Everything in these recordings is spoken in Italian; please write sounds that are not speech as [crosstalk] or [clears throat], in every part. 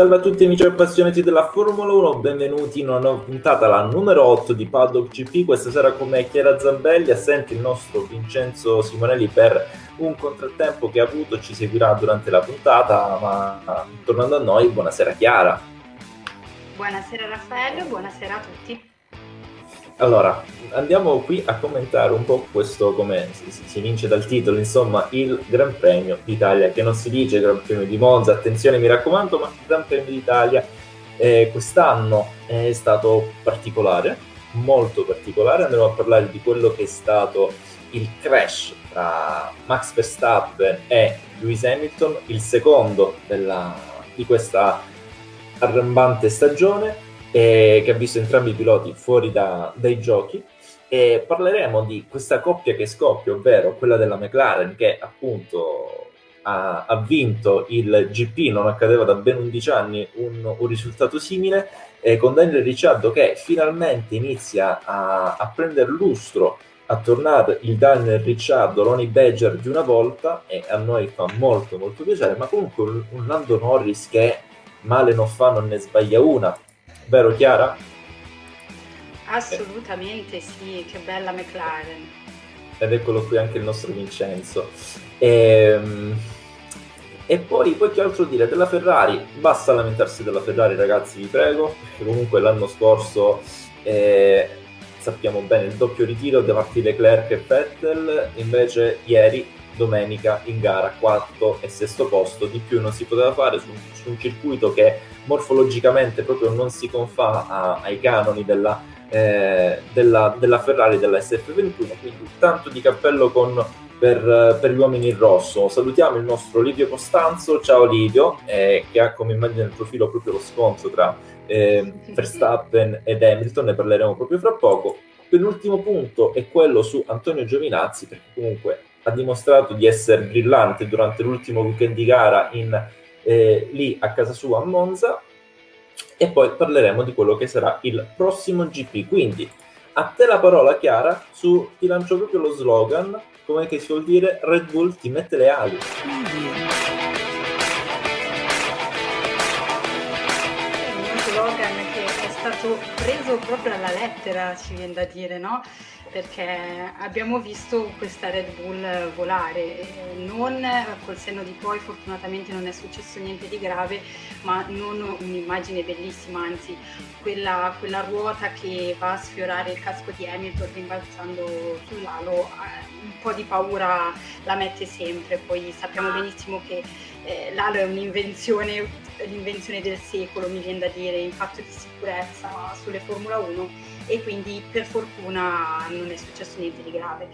Salve a tutti amici appassionati della Formula 1, benvenuti in una nuova puntata, la numero 8 di Paddock GP. Questa sera con me Chiara Zambelli, assente il nostro Vincenzo Simonelli per un contrattempo che ha avuto, ci seguirà durante la puntata, ma tornando a noi, buonasera Chiara. Buonasera Raffaello, buonasera a tutti. Allora, andiamo qui a commentare un po' questo, come si, vince dal titolo, insomma, il Gran Premio d'Italia, che non si dice Gran Premio di Monza, attenzione mi raccomando, ma Gran Premio d'Italia eh, quest'anno è stato particolare, molto particolare, andremo a parlare di quello che è stato il crash tra Max Verstappen e Lewis Hamilton, il secondo della, di questa arrembante stagione eh, che ha visto entrambi i piloti fuori da, dai giochi. E parleremo di questa coppia che scoppia, ovvero quella della McLaren che appunto ha, ha vinto il GP, non accadeva da ben 11 anni un, un risultato simile, eh, con Daniel Ricciardo che finalmente inizia a, a prendere lustro a tornare il Daniel Ricciardo, Ronnie Badger di una volta e a noi fa molto molto piacere, ma comunque un, un Lando Norris che male non fa, non ne sbaglia una, vero Chiara? Assolutamente sì, che bella McLaren. Ed eccolo qui anche il nostro Vincenzo. E, ehm, e poi, poi che altro dire della Ferrari? Basta lamentarsi della Ferrari ragazzi, vi prego, perché comunque l'anno scorso eh, sappiamo bene il doppio ritiro da parte di Leclerc e Vettel, invece ieri domenica in gara quarto e sesto posto, di più non si poteva fare su, su un circuito che morfologicamente proprio non si confà a, ai canoni della, eh, della, della, Ferrari della SF21, quindi tanto di cappello con, per, per, gli uomini in rosso. Salutiamo il nostro Livio Costanzo, ciao Livio, eh, che ha come immagine nel profilo proprio lo scontro tra eh, Verstappen ed Hamilton, ne parleremo proprio fra poco. Penultimo punto è quello su Antonio Giovinazzi, perché comunque ha dimostrato di essere brillante durante l'ultimo weekend di gara in, eh, lì a casa sua a Monza e poi parleremo di quello che sarà il prossimo GP. Quindi a te la parola Chiara su ti lancio proprio lo slogan, come che si vuol dire Red Bull ti mette le ali. Stato preso proprio alla lettera, ci viene da dire, no? perché abbiamo visto questa Red Bull volare, non col senno di poi fortunatamente non è successo niente di grave, ma non un'immagine bellissima, anzi quella, quella ruota che va a sfiorare il casco di Hamilton rimbalzando sull'alo, eh, un po' di paura la mette sempre, poi sappiamo benissimo che eh, l'alo è un'invenzione, l'invenzione del secolo, mi viene da dire, in fatto di sicurezza sulle Formula 1 e quindi per fortuna non è successo niente di grave.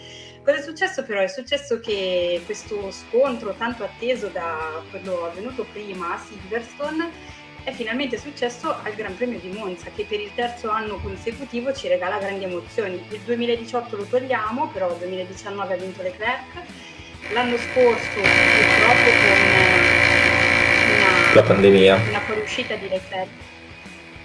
Cosa è successo però? È successo che questo scontro tanto atteso da quello avvenuto prima a Silverstone è finalmente successo al Gran Premio di Monza che per il terzo anno consecutivo ci regala grandi emozioni. Il 2018 lo togliamo, però il 2019 ha vinto Leclerc, l'anno scorso purtroppo con la pandemia, una fuoriuscita di Leclerc,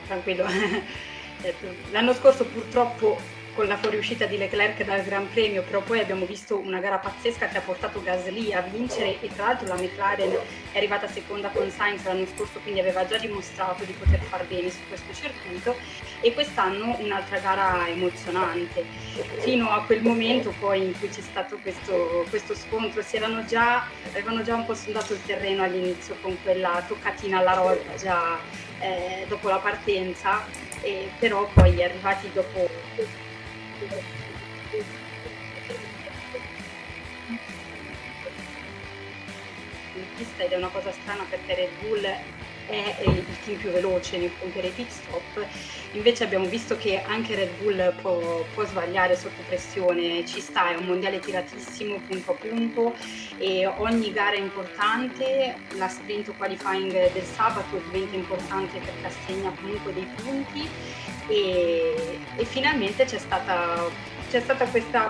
tranquillo, [laughs] L'anno scorso purtroppo con la fuoriuscita di Leclerc dal Gran Premio, però poi abbiamo visto una gara pazzesca che ha portato Gasly a vincere e tra l'altro la McLaren è arrivata seconda con Sainz l'anno scorso, quindi aveva già dimostrato di poter far bene su questo circuito e quest'anno un'altra gara emozionante. Fino a quel momento poi in cui c'è stato questo, questo scontro, si erano già, avevano già un po' sondato il terreno all'inizio con quella toccatina alla roggia eh, dopo la partenza, eh, però poi arrivati dopo ed è una cosa strana perché Red Bull è il team più veloce nel compiere i pit stop, invece abbiamo visto che anche Red Bull può, può, sbagliare sotto pressione, ci sta, è un mondiale tiratissimo punto a punto. E ogni gara è importante, la sprint qualifying del sabato diventa importante perché assegna comunque dei punti e, e finalmente c'è stata, c'è stata questa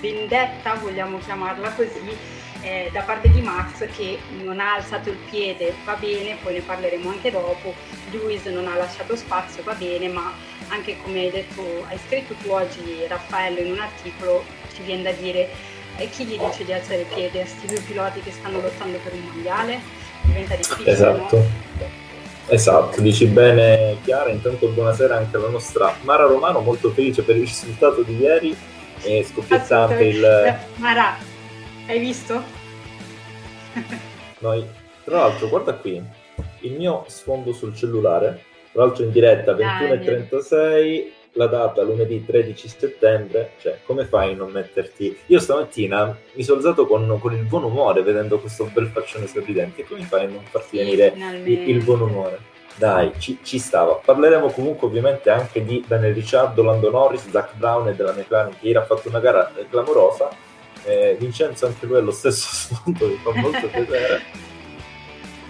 vendetta, vogliamo chiamarla così, eh, da parte di Max che non ha alzato il piede, va bene, poi ne parleremo anche dopo, Lewis non ha lasciato spazio, va bene, ma anche come hai detto, hai scritto tu oggi Raffaello in un articolo, ci viene da dire e chi gli dice di alzare il piede a questi due piloti che stanno lottando per un mondiale? Diventa difficile, esatto. no? Esatto, dici bene Chiara, intanto buonasera anche alla nostra Mara Romano, molto felice per il risultato di ieri. E scoppiettante il... Eh, Mara, hai visto? Noi, tra l'altro, guarda qui, il mio sfondo sul cellulare, tra l'altro in diretta 21.36, la data lunedì 13 settembre, cioè come fai a non metterti... Io stamattina mi sono alzato con, con il buon umore vedendo questo bel faccione sorridente, come fai a non farti venire il, il, buon umore? Dai, ci, ci, stava. Parleremo comunque ovviamente anche di Daniel Ricciardo, Lando Norris, Zach Brown e della McLaren che ieri ha fatto una gara clamorosa. Eh, Vincenzo anche lui ha lo stesso [laughs] sfondo, mi fa molto [laughs] piacere.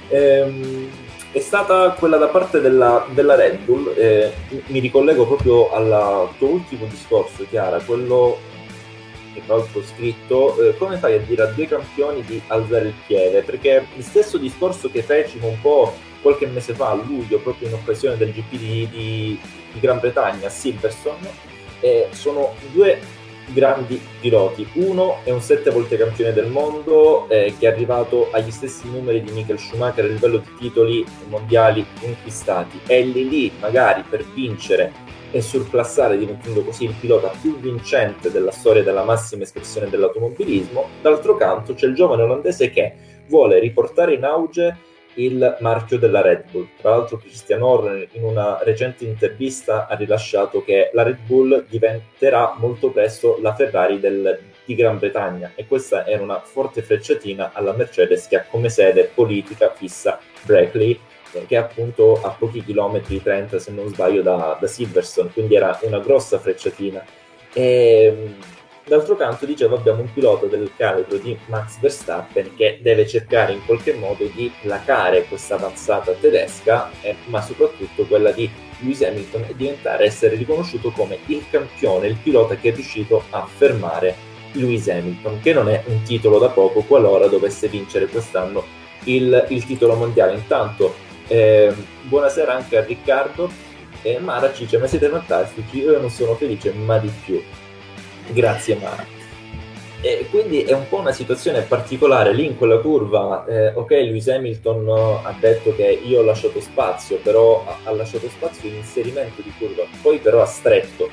Ehm, è stata quella da parte della, della Red Bull, eh, mi ricollego proprio al tuo ultimo discorso, Chiara, quello che tra l'altro ho scritto, eh, come fai a dire a due campioni di alzare il piede? Perché il stesso discorso che fecimo un po' qualche mese fa, a luglio, proprio in occasione del GP di, di, di Gran Bretagna Silverstone, eh, sono due grandi piloti. Uno è un sette volte campione del mondo eh, che è arrivato agli stessi numeri di Michael Schumacher a livello di titoli mondiali conquistati. È lì lì magari per vincere e surclassare diventando così il pilota più vincente della storia della massima espressione dell'automobilismo. D'altro canto c'è il giovane olandese che vuole riportare in auge il marchio della Red Bull. Tra l'altro Christian Horner in una recente intervista ha rilasciato che la Red Bull diventerà molto presto la Ferrari del, di Gran Bretagna e questa era una forte frecciatina alla Mercedes che ha come sede politica fissa Brackley che è appunto a pochi chilometri 30 se non sbaglio da, da Silverstone, quindi era una grossa frecciatina. E, D'altro canto, dicevo, abbiamo un pilota del calibro di Max Verstappen che deve cercare in qualche modo di placare questa avanzata tedesca, eh, ma soprattutto quella di Lewis Hamilton e diventare, essere riconosciuto come il campione, il pilota che è riuscito a fermare Lewis Hamilton, che non è un titolo da poco qualora dovesse vincere quest'anno il, il titolo mondiale. Intanto, eh, buonasera anche a Riccardo. Eh, Mara ci dice, ma siete fantastici, io non sono felice, ma di più Grazie Mara. E quindi è un po' una situazione particolare lì in quella curva. Eh, ok, Lewis Hamilton ha detto che io ho lasciato spazio, però ha, lasciato spazio in inserimento di curva, poi però ha stretto,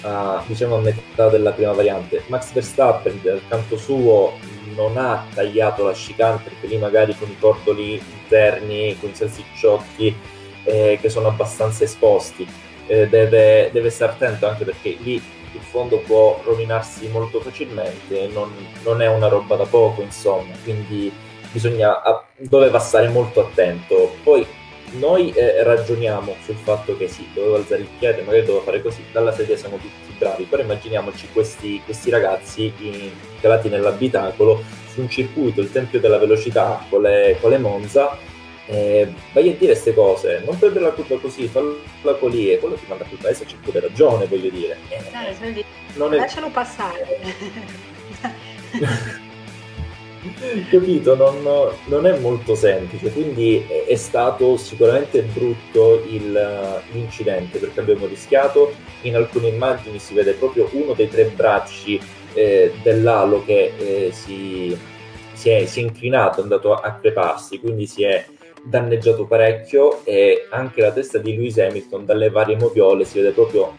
a, diciamo a metà della prima variante. Max Verstappen dal canto suo non ha tagliato la chicane perché lì magari con i cordoli interni, con i salsicciotti eh, che sono abbastanza esposti, eh, deve, deve stare attento anche perché lì il fondo può rovinarsi molto facilmente, non, non è una roba da poco, insomma, quindi bisogna, doveva stare molto attento. Poi noi eh, ragioniamo sul fatto che sì, dovevo alzare il piede, magari dovevo fare così, dalla sedia siamo tutti bravi, però immaginiamoci questi, questi ragazzi calati nell'abitacolo su un circuito, il tempio della velocità con le, con le Monza, eh, vai a dire queste cose, non prendere la curva così, falla lì e quello ti manda sul paese, c'è pure ragione, voglio dire. Eh, eh, non è... Lascialo passare. [laughs] Capito? Non, non, è molto semplice, quindi è, è stato sicuramente brutto il, l'incidente perché abbiamo rischiato, in alcune immagini si vede proprio uno dei tre bracci eh, dell'alo che eh, si, si, è, si, è, inclinato, è andato a creparsi, quindi si è danneggiato parecchio e anche la testa di Lewis Hamilton dalle varie moviole si vede proprio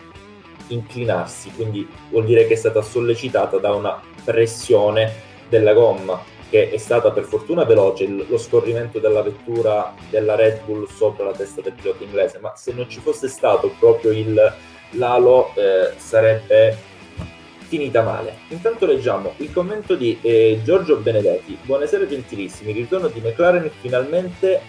inclinarsi, quindi vuol dire che è stata sollecitata da una pressione della gomma che è stata per fortuna veloce, lo scorrimento della vettura della Red Bull sopra la testa del pilota inglese, ma se non ci fosse stato proprio il, l'alo eh, sarebbe finita male. Intanto leggiamo il commento di eh, Giorgio Benedetti. Buonasera gentilissimi, il ritorno di McLaren finalmente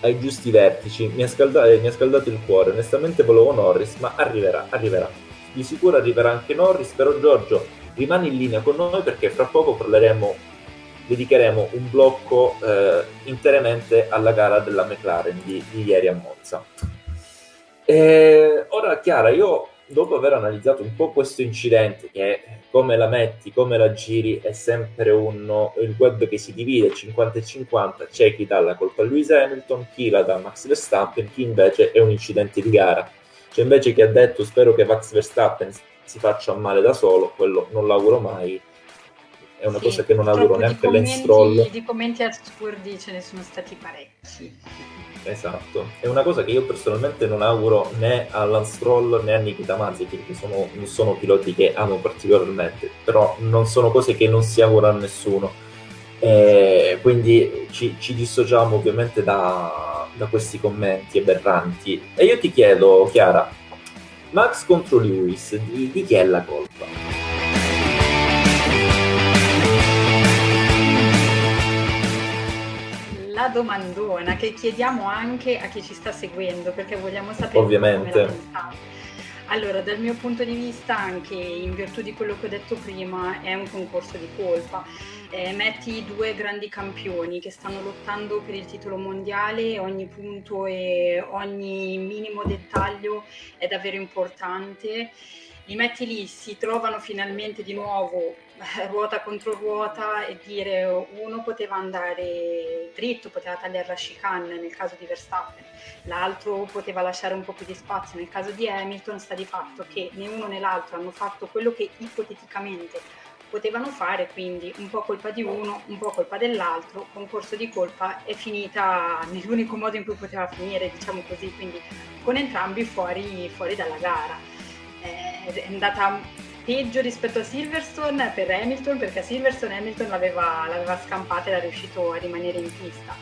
ai giusti vertici. Mi ha, scaldato, mi ha scaldato il cuore. Onestamente volevo Norris, ma arriverà, arriverà. Di sicuro arriverà anche Norris, però Giorgio rimani in linea con noi perché fra poco parleremo, dedicheremo un blocco eh, interamente alla gara della McLaren di, di ieri a Monza. E ora Chiara, io dopo aver analizzato un po' questo incidente, che come la metti, come la giri, è sempre un, il web che si divide 50 e 50, c'è chi dà la colpa a Lewis Hamilton, chi la dà a Max Verstappen, chi invece è un incidente di gara. C'è invece chi ha detto spero che Max Verstappen si faccia male da solo, quello non l'auguro mai. È una sì, cosa che non auguro neanche Lance Stroll. Di commenti assurdi ce ne sono stati parecchi. Esatto, è una cosa che io personalmente non auguro né a Lance Stroll né a Nikita Mazepin, che sono, non sono piloti che amo particolarmente, però non sono cose che non si auguro a nessuno. Eh, quindi ci, ci, dissociamo ovviamente da, da questi commenti aberranti. E io ti chiedo, Chiara, Max contro Lewis, di, di chi è la colpa? La domandona che chiediamo anche a chi ci sta seguendo perché vogliamo sapere Ovviamente. Allora, dal mio punto di vista, anche in virtù di quello che ho detto prima, è un concorso di colpa. Eh, metti due grandi campioni che stanno lottando per il titolo mondiale, ogni punto e ogni minimo dettaglio è davvero importante li metti lì, si trovano finalmente di nuovo eh, ruota contro ruota e dire uno poteva andare dritto, poteva tagliare la chicane nel caso di Verstappen, l'altro poteva lasciare un po' più di spazio nel caso di Hamilton, sta di fatto che né uno né l'altro hanno fatto quello che ipoteticamente potevano fare, quindi un po' colpa di uno, un po' colpa dell'altro, concorso di colpa è finita nell'unico modo in cui poteva finire, diciamo così, quindi con entrambi fuori, fuori dalla gara è andata peggio rispetto a Silverstone per Hamilton perché a Silverstone Hamilton l'aveva, l'aveva scampata e era riuscito a rimanere in pista.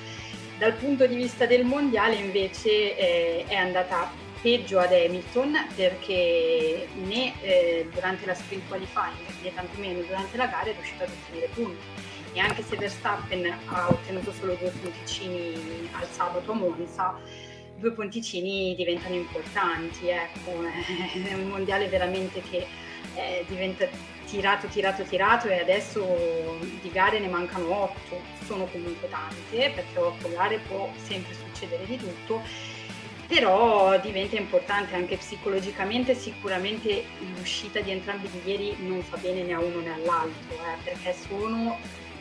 Dal punto di vista del mondiale invece eh, è andata peggio ad Hamilton perché né eh, durante la sprint qualifying né tantomeno durante la gara è riuscito ad ottenere punti e anche se Verstappen ha ottenuto solo due punticini al sabato a Monza due ponticini diventano importanti, ecco, è un mondiale veramente che eh, diventa tirato, tirato, tirato e adesso di gare ne mancano otto, sono comunque tante perché otto gare può sempre succedere di tutto, però diventa importante anche psicologicamente, sicuramente l'uscita di entrambi di ieri non fa bene né a uno né all'altro, eh, perché sono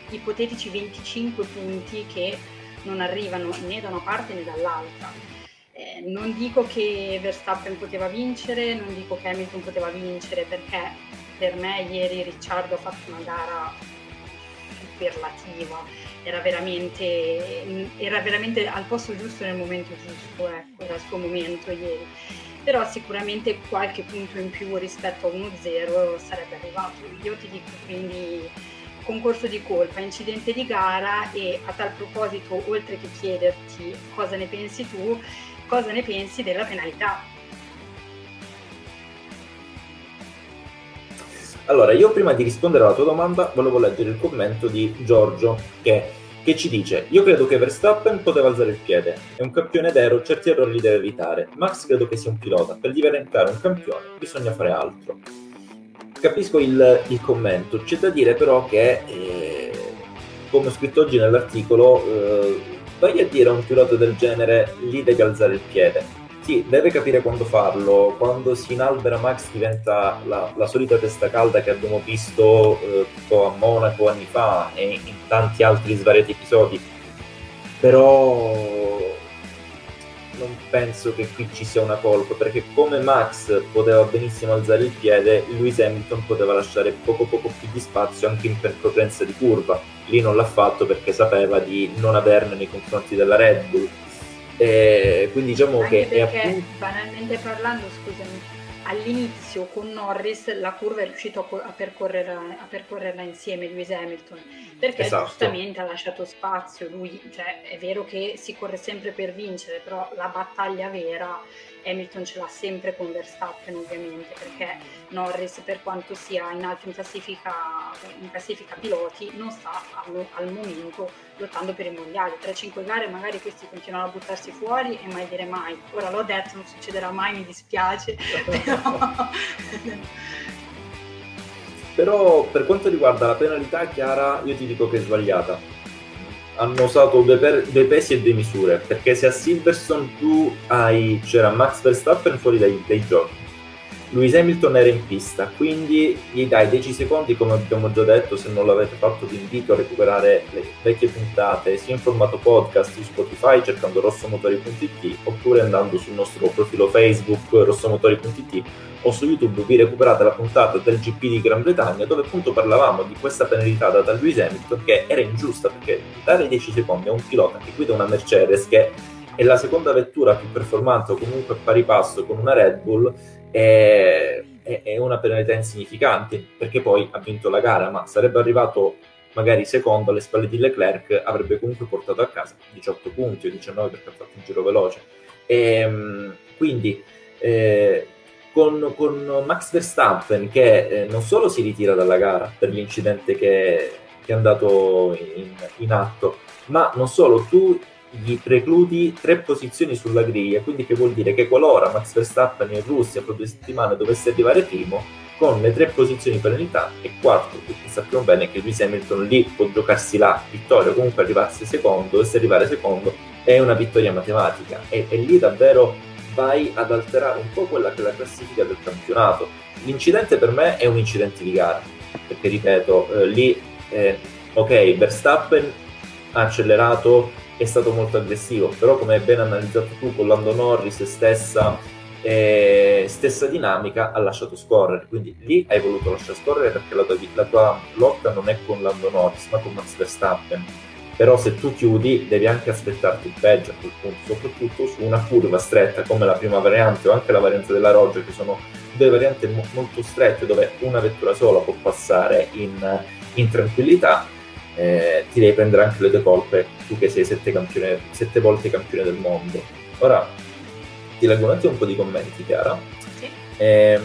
ipotetici 25 punti che non arrivano né da una parte né dall'altra eh, non dico che Verstappen poteva vincere, non dico che Hamilton poteva vincere perché per me ieri Ricciardo ha fatto una gara superlativa, era veramente, era veramente al posto giusto nel momento giusto, ecco, era il suo momento ieri. Però sicuramente qualche punto in più rispetto a 1-0 sarebbe arrivato. Io ti dico quindi concorso di colpa, incidente di gara e a tal proposito, oltre che chiederti cosa ne pensi tu, cosa ne pensi della penalità. Allora, io prima di rispondere alla tua domanda volevo leggere il commento di Giorgio che, che, ci dice Io credo che Verstappen poteva alzare il piede, è un campione vero, certi errori li deve evitare. Max credo che sia un pilota, per diventare un campione bisogna fare altro. Capisco il, il commento, c'è da dire però che, eh, come ho scritto oggi nell'articolo, eh, vai a dire a un pilota del genere lì devi alzare il piede. Sì, deve capire quando farlo. Quando si inalbera Max diventa la, la solita testa calda che abbiamo visto eh, a Monaco anni fa e in tanti altri svariati episodi. Però non penso che qui ci sia una colpa, perché come Max poteva benissimo alzare il piede, Lewis Hamilton poteva lasciare poco poco più di spazio anche in percorrenza di curva. Lì non l'ha fatto perché sapeva di non averne nei confronti della Red Bull. E quindi diciamo anche che perché, appunto... banalmente parlando, scusami, all'inizio con Norris la curva è riuscito a, percorrerla, a percorrerla, insieme Lewis Hamilton perché esatto. giustamente ha lasciato spazio lui cioè, è vero che si corre sempre per vincere però la battaglia vera Hamilton ce l'ha sempre con Verstappen ovviamente perché Norris per quanto sia in alto in classifica, in classifica piloti non sta al, al momento lottando per i mondiali 3-5 gare magari questi continuano a buttarsi fuori e mai dire mai. Ora l'ho detto non succederà mai mi dispiace [laughs] però... però per quanto riguarda la penalità Chiara io ti dico che è sbagliata hanno usato due, per, due, pesi e due misure perché se a Silverstone tu hai c'era Max Verstappen fuori dai, dai giochi. Lewis Hamilton era in pista, quindi gli dai 10 secondi, come abbiamo già detto, se non l'avete fatto vi invito a recuperare le vecchie puntate sia in formato podcast su Spotify cercando rossomotori.it oppure andando sul nostro profilo Facebook rossomotori.it o su YouTube vi recuperate la puntata del GP di Gran Bretagna dove appunto parlavamo di questa penalità data a Lewis Hamilton che era ingiusta perché dare 10 secondi a un pilota che guida una Mercedes che è la seconda vettura più performante o comunque a pari passo con una Red Bull è, è, una penalità insignificante perché poi ha vinto la gara, ma sarebbe arrivato magari secondo alle spalle di Leclerc, avrebbe comunque portato a casa 18 punti o 19 perché ha fatto un giro veloce. E, ehm, quindi eh, con, con, Max Verstappen che eh, non solo si ritira dalla gara per l'incidente che, che è andato in, in atto, ma non solo, tu gli precludi tre posizioni sulla griglia, quindi che vuol dire che qualora Max Verstappen in Russia fra due settimane dovesse arrivare primo, con le tre posizioni penalità e quarto, perché sappiamo bene che Lewis Hamilton lì può giocarsi la vittoria, comunque arrivarsi secondo, e se arrivare secondo è una vittoria matematica e, e lì davvero vai ad alterare un po' quella che è la classifica del campionato. L'incidente per me è un incidente di gara, perché ripeto, eh, lì eh, ok, Verstappen ha accelerato è stato molto aggressivo, però come hai ben analizzato tu con Lando Norris stessa, eh, stessa dinamica ha lasciato scorrere, quindi lì hai voluto lasciare scorrere perché la tua, la tua lotta non è con Lando Norris ma con Max Verstappen, però se tu chiudi devi anche aspettarti il peggio a quel punto, soprattutto su una curva stretta come la prima variante o anche la variante della Roger che sono due varianti mo- molto strette dove una vettura sola può passare in, in tranquillità eh, ti devi prendere anche le tue colpe, tu che sei sette, campione, sette volte campione del mondo. Ora ti leggo un attimo un po' di commenti, Chiara. Sì. Eh,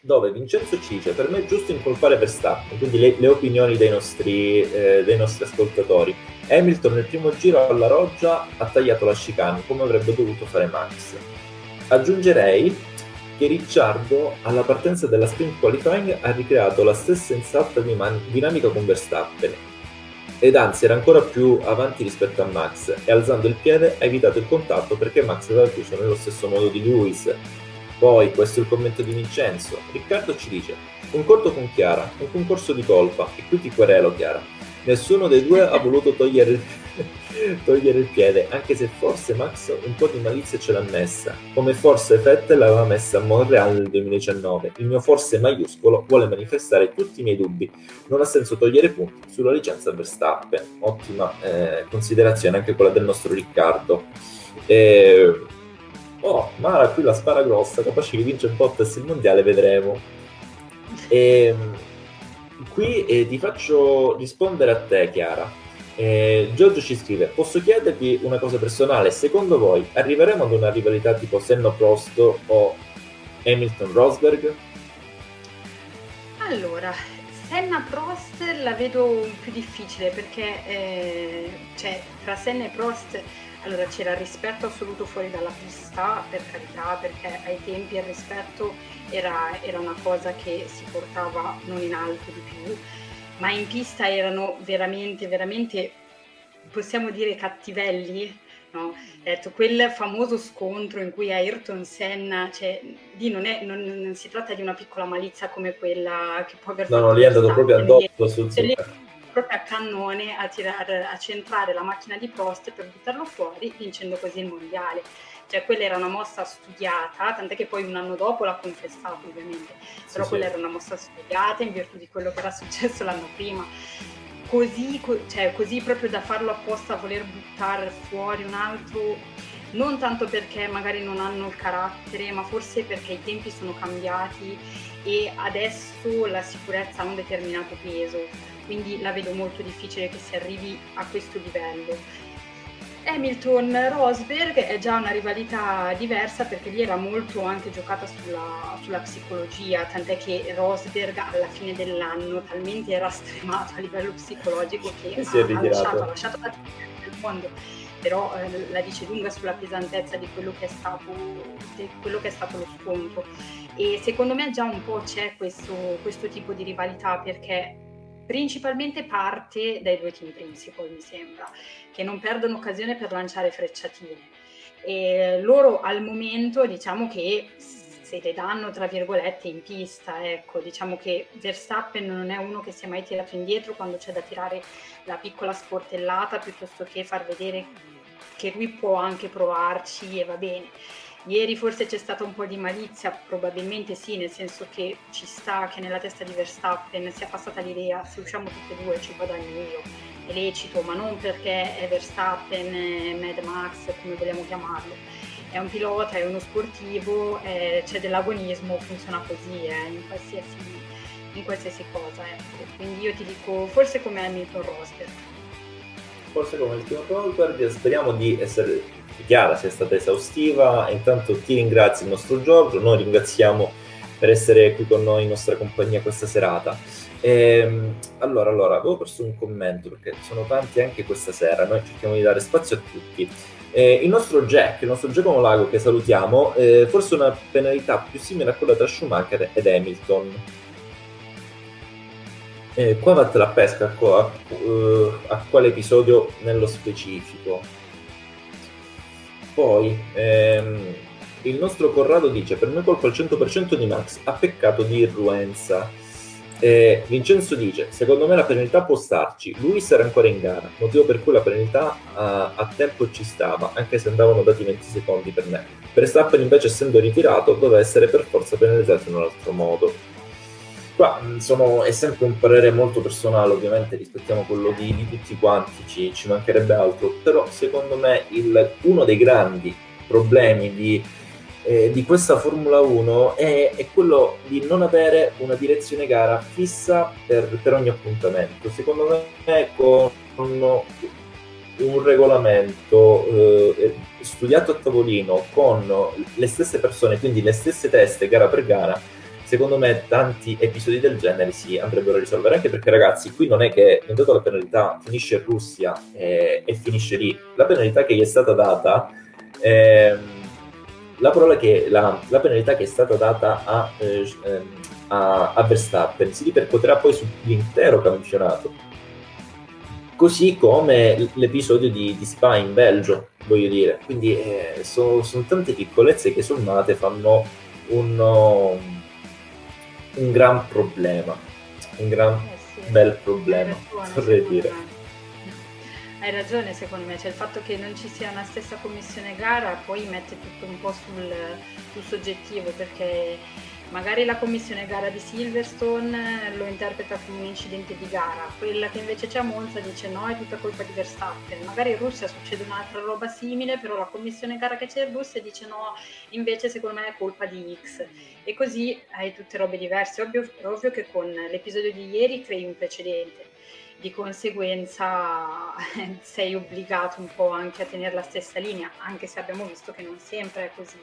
dove Vincenzo ci dice per me è giusto incolpare Verstappen, quindi le, le opinioni dei nostri, eh, dei nostri, ascoltatori. Hamilton nel primo giro alla roggia ha tagliato la chicane come avrebbe dovuto fare Max. Aggiungerei che Ricciardo alla partenza della sprint qualifying ha ricreato la stessa insatta dinamica con Verstappen ed anzi era ancora più avanti rispetto a Max e alzando il piede ha evitato il contatto perché Max aveva chiuso nello stesso modo di Lewis. Poi, questo è il commento di Vincenzo, Riccardo ci dice, concordo con Chiara, un concorso di colpa, e qui ti querelo Chiara, nessuno dei due ha voluto togliere [laughs] togliere il piede, anche se forse Max un po' di malizia ce l'ha messa, come forse Vettel l'aveva messa a Montreal nel 2019. Il mio forse maiuscolo vuole manifestare tutti i miei dubbi. Non ha senso togliere punti sulla licenza Verstappen. Ottima eh, considerazione anche quella del nostro Riccardo. Eh, oh, Mara qui la spara grossa, capace che vince Bottas il mondiale, vedremo. E, ehm, qui eh, ti faccio rispondere a te, Chiara eh, Giorgio ci scrive: Posso chiedervi una cosa personale? Secondo voi arriveremo ad una rivalità tipo Senna Prost o Hamilton Rosberg? Allora, Senna Prost la vedo più difficile perché eh, cioè, tra Senna e Prost allora, c'era rispetto assoluto fuori dalla pista, per carità, perché ai tempi il rispetto era, era una cosa che si portava non in alto di più ma in pista erano veramente, veramente, possiamo dire cattivelli, no? Detto, quel famoso scontro in cui Ayrton Senna, cioè, lì non, è, non, non, si tratta di una piccola malizia come quella che può aver fatto. No, no, lì è andato proprio addosso sul cioè, proprio a cannone a, tirare, a centrare la macchina di Prost per buttarlo fuori, vincendo così il mondiale cioè quella era una mossa studiata, tant'è che poi un anno dopo l'ha confessato ovviamente, però sì, quella sì. era una mossa studiata in virtù di quello che era successo l'anno prima. Così, cioè, così proprio da farlo apposta a voler buttare fuori un altro, non tanto perché magari non hanno il carattere, ma forse perché i tempi sono cambiati e adesso la sicurezza ha un determinato peso, quindi la vedo molto difficile che si arrivi a questo livello Hamilton-Rosberg è già una rivalità diversa perché lì era molto anche giocata sulla, sulla, psicologia, tant'è che Rosberg alla fine dell'anno talmente era stremato a livello psicologico che si ha, ha lasciato, ha lasciato la del mondo, però eh, la dice lunga sulla pesantezza di quello che, stato, di quello che è stato, lo scontro. E secondo me già un po' c'è questo, questo tipo di rivalità perché principalmente parte dai due team principal, mi sembra, che non perdono occasione per lanciare frecciatine. E loro al momento diciamo che se le danno tra virgolette in pista, ecco, diciamo che Verstappen non è uno che si è mai tirato indietro quando c'è da tirare la piccola sportellata piuttosto che far vedere che lui può anche provarci e va bene. Ieri forse c'è stata un po' di malizia, probabilmente sì, nel senso che ci sta che nella testa di Verstappen sia passata l'idea se usciamo tutte e due ci guadagno io, è lecito, ma non perché è Verstappen, è Mad Max, come vogliamo chiamarlo. È un pilota, è uno sportivo, è, c'è dell'agonismo, funziona così eh, in, qualsiasi, in, qualsiasi, cosa. Ecco. Quindi io ti dico, forse come Hamilton Rosberg. Forse come il Timo Rosberg, speriamo di essere Chiara sia stata esaustiva. Intanto ti ringrazio il nostro Giorgio, noi ringraziamo per essere qui con noi in nostra compagnia questa serata. Ehm, allora, allora, avevo perso un commento perché sono tanti anche questa sera, noi cerchiamo di dare spazio a tutti. Eh, il nostro Jack, il nostro Giacomo Lago che salutiamo, eh, forse una penalità più simile a quella tra Schumacher ed Hamilton. Eh, qua vatte la pesca a, a, a, quale episodio nello specifico? Poi ehm, il nostro Corrado dice: Per me colpa al 100% di Max, ha peccato di irruenza. Eh, Vincenzo dice: Secondo me la penalità può starci. Luis era ancora in gara, motivo per cui la penalità a, a tempo ci stava, anche se andavano dati 20 secondi per me. Per Stappen, invece, essendo ritirato, doveva essere per forza penalizzato in un altro modo. Qua sono, è sempre un parere molto personale, ovviamente rispettiamo quello di, di tutti quanti, ci, ci, mancherebbe altro, però secondo me il, uno dei grandi problemi di, eh, di questa Formula 1 è, è, quello di non avere una direzione gara fissa per, per ogni appuntamento. Secondo me con un regolamento eh, studiato a tavolino con le stesse persone, quindi le stesse teste gara per gara, secondo me tanti episodi del genere si andrebbero a risolvere, anche perché ragazzi, qui non è che dato la penalità finisce in Russia e, e, finisce lì, la penalità che gli è stata data, ehm, la, che, la, la, penalità che è stata data a, eh, a, a Verstappen si ripercuoterà poi sull'intero campionato, così come l'episodio di, di Spa in Belgio, voglio dire. Quindi eh, sono, sono, tante piccolezze che sommate fanno un, un gran problema, un gran eh sì. bel problema, vorrei dire. Hai ragione secondo me, cioè il fatto che non ci sia una stessa commissione gara poi mette tutto un po' sul, sul soggettivo perché magari la commissione gara di Silverstone lo interpreta come un incidente di gara, quella che invece c'è a Monza dice no, è tutta colpa di Verstappen, magari in Russia succede un'altra roba simile, però la commissione gara che c'è in Russia dice no, invece secondo me è colpa di X e così hai tutte robe diverse, ovvio, ovvio che con l'episodio di ieri crei un precedente, di conseguenza [laughs] sei obbligato un po' anche a tenere la stessa linea, anche se abbiamo visto che non sempre è così.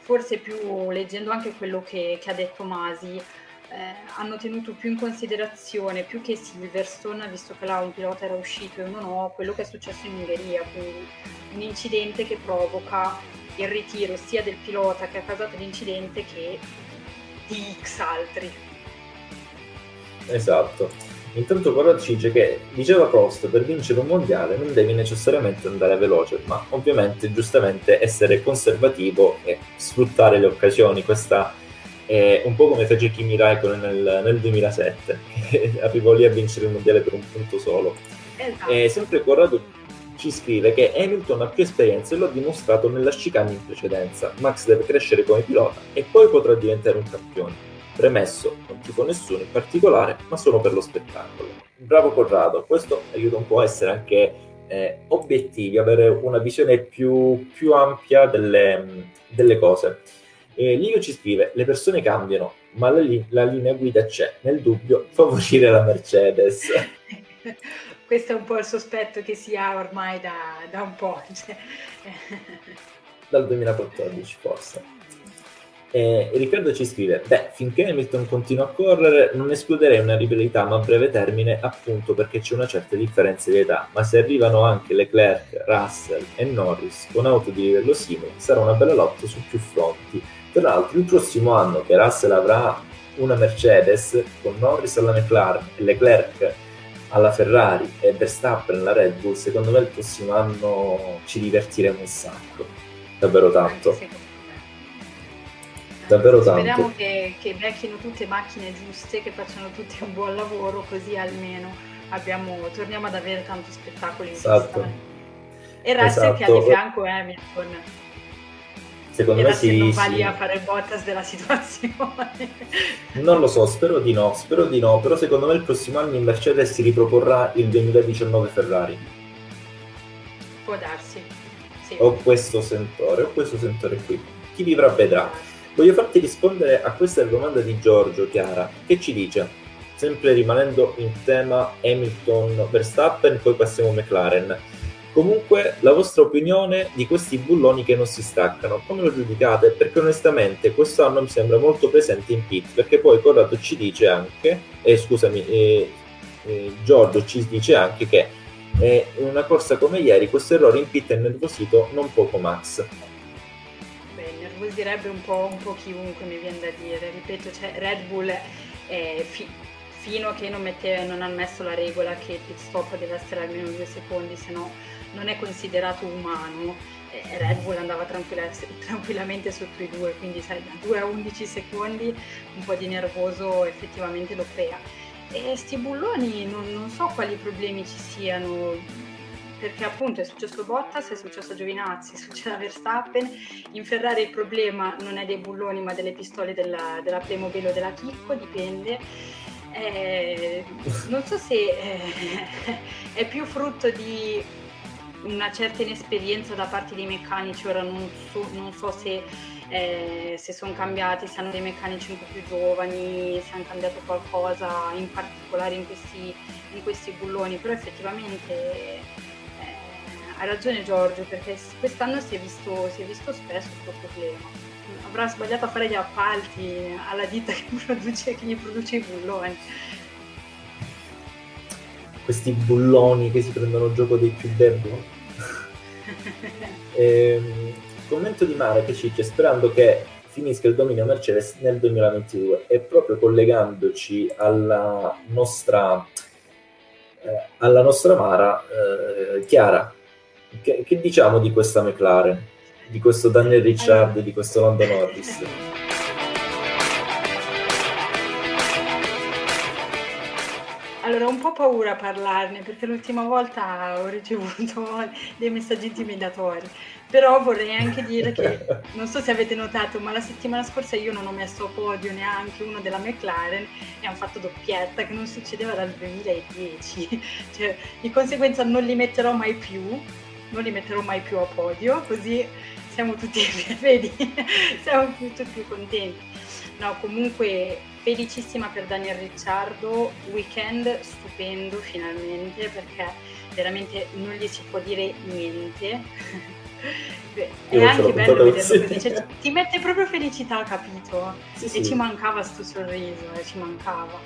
Forse più leggendo anche quello che, che ha detto Masi, eh, hanno tenuto più in considerazione, più che Silverstone, visto che là un pilota era uscito e uno no, quello che è successo in Ungheria, quindi un incidente che provoca il ritiro sia del pilota che ha causato l'incidente che di X altri. Esatto. Intanto Corrado ci dice che diceva Prost per vincere un mondiale non devi necessariamente andare veloce, ma ovviamente giustamente essere conservativo e sfruttare le occasioni. Questa è un po' come fece Kimi Raikkonen nel, nel 2007, che [laughs] arrivò lì a vincere il mondiale per un punto solo. Esatto. E sempre Corrado ci scrive che Hamilton ha più esperienza e lo ha dimostrato nella chicane in precedenza. Max deve crescere come pilota e poi potrà diventare un campione. Premesso, non tifo nessuno in particolare, ma solo per lo spettacolo. Bravo Corrado, questo aiuta un po' a essere anche eh, obiettivi, avere una visione più, più ampia delle, delle cose. Eh, Livio ci scrive: Le persone cambiano, ma la, li- la linea guida c'è. Nel dubbio, [laughs] favorire la Mercedes. [laughs] Questo è un po' il sospetto che si ha ormai da, da un po'. Cioè. Dal 2014, forse. E Riccardo ci scrive: Beh, finché Hamilton continua a correre, non escluderei una rivalità ma a breve termine, appunto perché c'è una certa differenza di età. Ma se arrivano anche Leclerc, Russell e Norris con auto di livello simile, sarà una bella lotta su più fronti. Tra l'altro, il prossimo anno che Russell avrà una Mercedes con Norris alla McLaren e Leclerc alla Ferrari e Verstappen alla Red Bull, secondo me il prossimo anno ci divertiremo un sacco, davvero tanto. Davvero tanto. Speriamo che, che becchino tutte macchine giuste, che facciano tutti un buon lavoro, così almeno abbiamo, torniamo ad avere tanto spettacolo in esatto. E Russell esatto. che ha di fianco Hamilton. Secondo me sì, non va sì. lì a fare il Bottas della situazione. Non lo so, spero di no, spero di no, però secondo me il prossimo anno in Mercedes si riproporrà il 2019 Ferrari. Può darsi. Sì. Ho questo sentore, ho questo sentore qui. Chi vivrà vedrà. Voglio farti rispondere a questa domanda di Giorgio, Chiara, che ci dice, sempre rimanendo in tema Hamilton-Verstappen, poi passiamo a McLaren. Comunque, la vostra opinione di questi bulloni che non si staccano, come lo giudicate? Perché onestamente quest'anno mi sembra molto presente in pit, perché poi Corrado ci dice anche, eh, scusami, eh, eh, Giorgio ci dice anche che in una corsa come ieri questo errore in pit è nervosito non poco Max. Beh, nervosirebbe un po', un po' chiunque mi viene da dire, ripeto, cioè Red Bull fi- fino a che non, mette, non hanno messo la regola che il pit stop deve essere almeno due secondi, se no non è considerato umano, Red Bull andava tranquilla, [laughs] tranquillamente sotto i due, quindi sai, da 2 a 11 secondi un po' di nervoso effettivamente lo crea. E sti bulloni non, non so quali problemi ci siano, perché appunto è successo Bottas, è successo Giovinazzi, è successo a Verstappen. In Ferrari il problema non è dei bulloni ma delle pistole della, della Playmobil o della Chicco, dipende. Eh, non so se eh, è più frutto di una certa inesperienza da parte dei meccanici, ora non so, non so se, eh, se sono cambiati, se hanno dei meccanici un po' più giovani, se hanno cambiato qualcosa in particolare in questi, in questi bulloni, però effettivamente eh, ha ragione Giorgio perché quest'anno si è visto, si è visto spesso questo problema. Avrà sbagliato a fare gli appalti alla ditta che, [laughs] produce, che gli produce i bulloni questi bulloni che si prendono gioco dei più deboli. [laughs] ehm, commento di Mare che ci dice sperando che finisca il dominio Mercedes nel 2022 e proprio collegandoci alla nostra eh, alla nostra Mara eh, Chiara che, che, diciamo di questa McLaren? Di questo Daniel Ricciardo di questo Lando Norris? Allora, ho un po' paura a parlarne perché l'ultima volta ho ricevuto [laughs] dei messaggi intimidatori, però vorrei anche dire che, [laughs] non so se avete notato, ma la settimana scorsa io non ho messo a podio neanche uno della McLaren e hanno fatto doppietta che non succedeva dal 2010, [laughs] cioè, di conseguenza non li metterò mai più, non li metterò mai più a podio, così siamo tutti, [laughs] vedi, [laughs] siamo tutti più contenti. No, comunque felicissima per Daniel Ricciardo, weekend stupendo finalmente perché veramente non gli si può dire niente. [laughs] è anche bello vederlo così, cioè, ti mette proprio felicità, capito? Sì, e sì. ci mancava sto sorriso, eh, ci mancava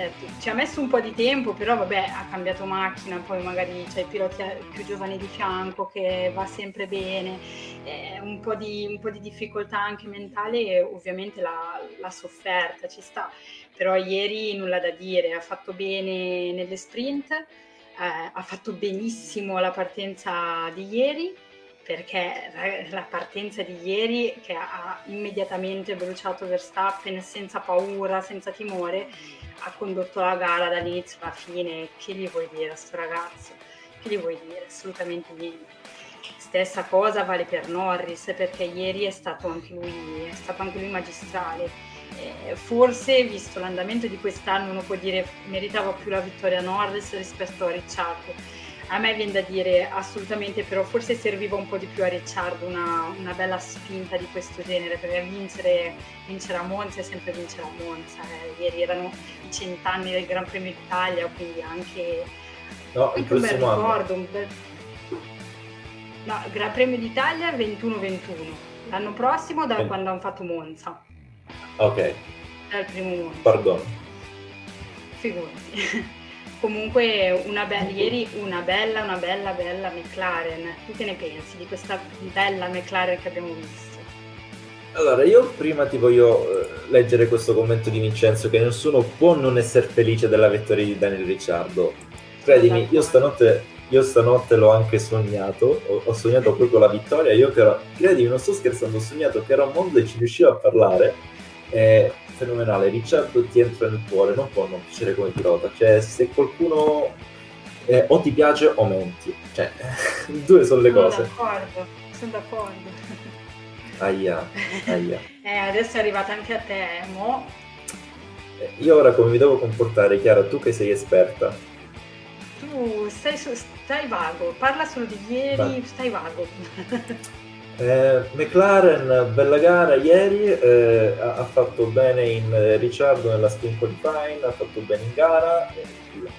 eh, ci ha messo un po' di tempo, però vabbè, ha cambiato macchina, poi magari c'è il pilota più giovane di fianco che va sempre bene, eh, un, po di, un, po di, difficoltà anche mentale ovviamente l'ha sofferta, ci sta, però ieri nulla da dire, ha fatto bene nelle sprint, eh, ha fatto benissimo la partenza di ieri, perché la partenza di ieri che ha immediatamente bruciato Verstappen senza paura, senza timore, ha condotto la gara dall'inizio alla fine. Che gli vuoi dire a questo ragazzo? Che gli vuoi dire? Assolutamente niente. Stessa cosa vale per Norris perché ieri è stato anche lui, è stato anche lui magistrale. Eh, forse, visto l'andamento di quest'anno, uno può dire meritava più la vittoria Norris rispetto a Ricciardo a me viene da dire assolutamente, però forse serviva un po' di più a Ricciardo una, una bella spinta di questo genere, perché vincere, vincere a Monza è sempre vincere a Monza. Eh. Ieri erano i cent'anni del Gran Premio d'Italia, quindi anche, no, anche un bel ricordo. Un bel... No, Gran Premio d'Italia 21-21, l'anno prossimo da eh. quando hanno fatto Monza. Ok. Dal primo Monza. Pardon. Figurati. [laughs] comunque una be- ieri una bella, una bella, bella McLaren. Tu che ne pensi di questa bella McLaren che abbiamo visto? Allora, io prima ti voglio eh, leggere questo commento di Vincenzo che nessuno può non essere felice della vittoria di Daniel Ricciardo. Credimi, io stanotte io stanotte l'ho anche sognato, ho, sognato proprio la vittoria, io ero, credimi, non sto scherzando, ho sognato che ero a mondo e ci riuscivo a parlare, è fenomenale, Ricciardo ti entra nel cuore, non può non piacere come pilota, cioè se qualcuno eh, o ti piace o menti, cioè [laughs] due sono le cose. Sono d'accordo, sono d'accordo. Aia, aia. [laughs] eh, adesso è arrivata anche a te, mo. Eh, io ora come mi devo comportare, Chiara, tu che sei esperta? Tu stai, stai vago, parla solo di ieri, Va. stai vago. [laughs] Eh, McLaren, bella gara ieri, eh, ha, fatto bene in eh, Ricciardo nella spin qualifying, ha fatto bene in gara,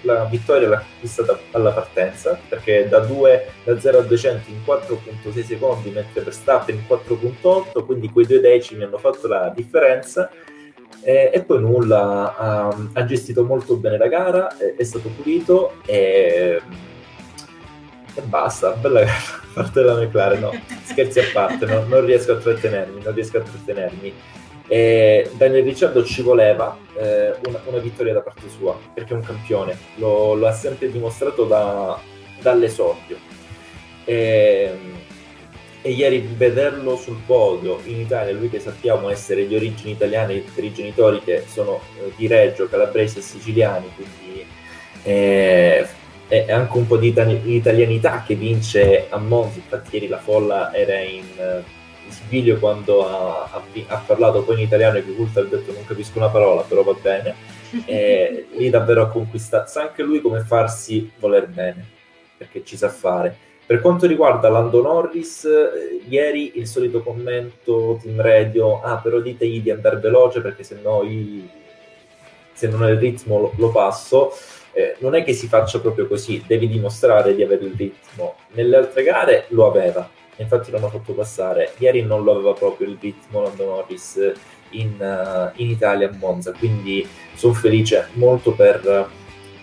la vittoria l'ha acquistata alla partenza perché da, 2, da 0 a 200 in 4.6 secondi mentre Verstappen in 4.8, quindi quei due decimi hanno fatto la differenza. Eh, e poi nulla, ha, ha, gestito molto bene la gara, è, è stato pulito e, e basta, bella [laughs] parte della McLaren, no, scherzi a parte, no, non riesco a trattenermi, non riesco a trattenermi. E Daniel Ricciardo ci voleva eh, una, una, vittoria da parte sua, perché è un campione, lo, lo ha sempre dimostrato da, dall'esordio. E, e, ieri vederlo sul podio in Italia, lui che sappiamo essere di origini italiane per i genitori che sono eh, di Reggio, calabresi e siciliani, quindi eh, è anche un po' di italianità che vince a Monza, infatti ieri la folla era in, in sviglio quando ha, ha, ha, parlato poi in italiano e Culta ha detto non capisco una parola, però va bene, e [laughs] lì davvero ha conquistato, sa anche lui come farsi voler bene, perché ci sa fare. Per quanto riguarda Lando Norris, eh, ieri il solito commento team radio, ah però ditegli di andare veloce perché se no io, se non è il ritmo lo, lo passo, eh, non è che si faccia proprio così, devi dimostrare di avere il ritmo. Nelle altre gare lo aveva, infatti l'hanno fatto passare. Ieri non lo aveva proprio il ritmo Lando Norris in, uh, in Italia a Monza, quindi sono felice molto per,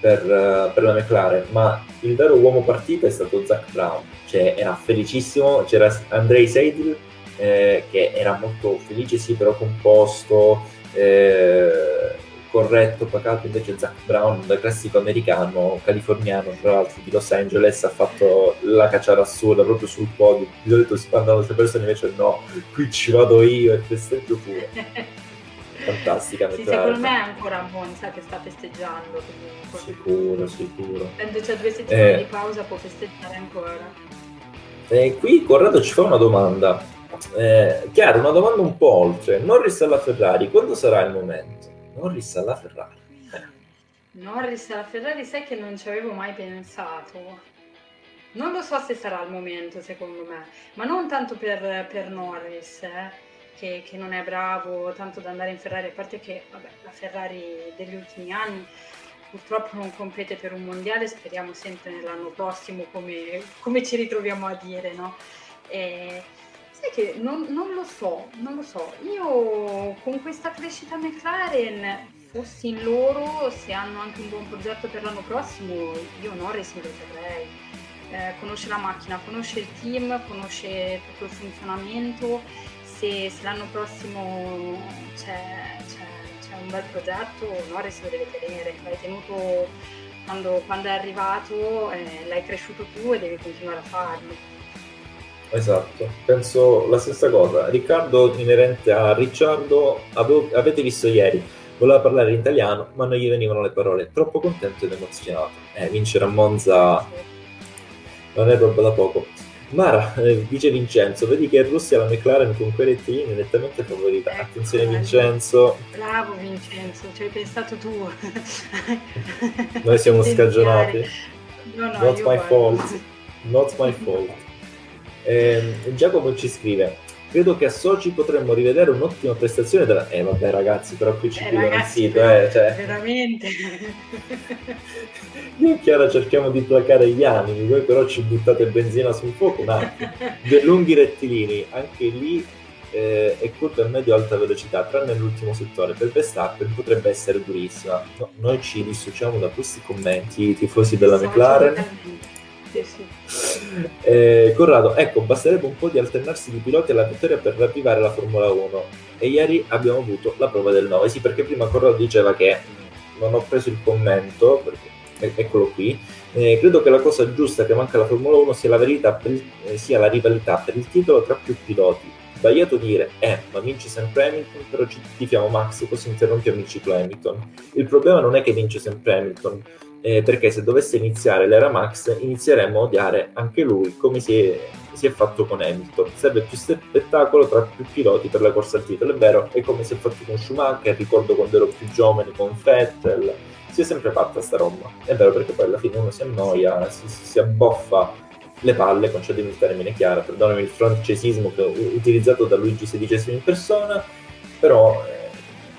per, uh, per, la McLaren, ma il vero uomo partita è stato Zach Brown, cioè era felicissimo, c'era Andrei Seidel eh, che era molto felice, sì, però composto. Eh, corretto, pacato, invece Zach Brown, da classico americano, californiano, tra l'altro di Los Angeles, ha fatto la cacciara assurda proprio sul podio. Di solito si parlano queste persone, invece no, qui ci vado io e festeggio pure. [laughs] Fantastica. Sì, secondo me è ancora Monza che sta festeggiando. Sicuro, sicuro. Quando c'è due settimane eh. di pausa può festeggiare ancora. E qui Corrado ci fa una domanda. Eh, chiaro, una domanda un po' oltre. Norris alla Ferrari, quando sarà il momento? Norris alla Ferrari. Norris alla Ferrari, sai che non ci avevo mai pensato. Non lo so se sarà il momento, secondo me, ma non tanto per, per Norris, eh, che, che, non è bravo tanto da andare in Ferrari, a parte che vabbè, la Ferrari degli ultimi anni purtroppo non compete per un mondiale, speriamo sempre nell'anno prossimo come, come ci ritroviamo a dire, no? E, Sai che non, non, lo so, non lo so. Io con questa crescita McLaren, fossi in loro, se hanno anche un buon progetto per l'anno prossimo, io Norris me lo terrei. Eh, conosce la macchina, conosce il team, conosce tutto il funzionamento. Se, se l'anno prossimo c'è, c'è, c'è, un bel progetto, Norris lo deve tenere. L'hai tenuto quando, quando è arrivato, eh, l'hai cresciuto tu e devi continuare a farlo. Esatto, penso la stessa cosa. Riccardo, inerente a Ricciardo, avevo, avete visto ieri, voleva parlare in italiano, ma non gli venivano le parole. Troppo contento ed emozionato. Eh, vincere a Monza non è roba da poco. Mara, eh, dice Vincenzo, vedi che in Russia la McLaren con quei rettilini è nettamente favorita. Ecco, Attenzione Vincenzo. Bravo Vincenzo, ci hai pensato tu. Noi siamo [laughs] scagionati. No, no, Not my guardo. fault. Not my fault. Eh, Giacomo ci scrive: Credo che a Soci potremmo rivedere un'ottima prestazione della. Eh, vabbè, ragazzi, però qui ci eh, chiudono il sito, eh, cioè... Veramente. Io e Chiara cerchiamo di placare gli animi, voi però ci buttate benzina sul fuoco un attimo. Dei lunghi rettilini, anche lì eh, è curva a medio-alta velocità, tranne l'ultimo settore. Per Verstappen potrebbe essere durissima. No, noi ci dissociamo da questi commenti, i tifosi della McLaren. Sì. Eh, Corrado, ecco, basterebbe un po' di alternarsi di piloti alla vittoria per ravvivare la Formula 1. E ieri abbiamo avuto la prova del 9. Sì, perché prima Corrado diceva che non ho preso il commento, perché, eccolo qui, Eh, credo che la cosa giusta che manca alla Formula 1 sia la, il, eh, sia la rivalità per il titolo tra più piloti. Sbagliato dire, eh, ma vince sempre Hamilton, però ci tifiamo Max, così interrompiamo il ciclo Hamilton. Il problema non è che vince sempre Hamilton, eh, perché se dovesse iniziare l'era Max inizieremmo a odiare anche lui, come si è, si è fatto con Hamilton. Serve più spettacolo tra più piloti per la corsa al titolo, è vero, è come si è fatto con Schumacher, ricordo quando ero più giovane con Vettel si è sempre fatta sta roba. È vero perché poi alla fine uno si annoia, si, si abboffa le palle, concedimi il termine chiaro, perdonami il francesismo che ho utilizzato da Luigi XVI in persona, però eh,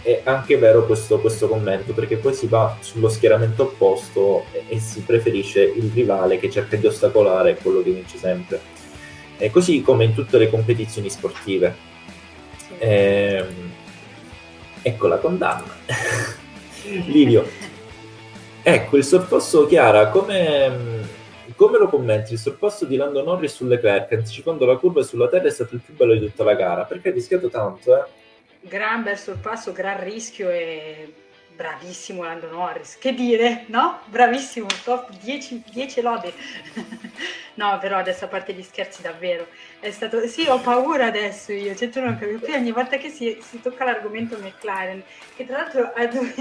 è anche vero questo, questo, commento, perché poi si va sullo schieramento opposto e, e, si preferisce il rivale che cerca di ostacolare quello che vince sempre. E così come in tutte le competizioni sportive. Eh, ecco la condanna. [laughs] Livio, Ecco, il sorpasso Chiara, come, come, lo commenti? Il sorpasso di Lando Norris su Leclerc, anticipando la curva sulla terra, è stato il più bello di tutta la gara, perché ha rischiato tanto, eh? Gran bel sorpasso, gran rischio e bravissimo Lando Norris, che dire, no? Bravissimo, top 10, 10 lode. [laughs] no, però adesso a parte gli scherzi davvero, è stato... Sì, ho paura adesso io, cioè tu non capisci, qui ogni volta che si, si, tocca l'argomento McLaren, che tra l'altro ha due,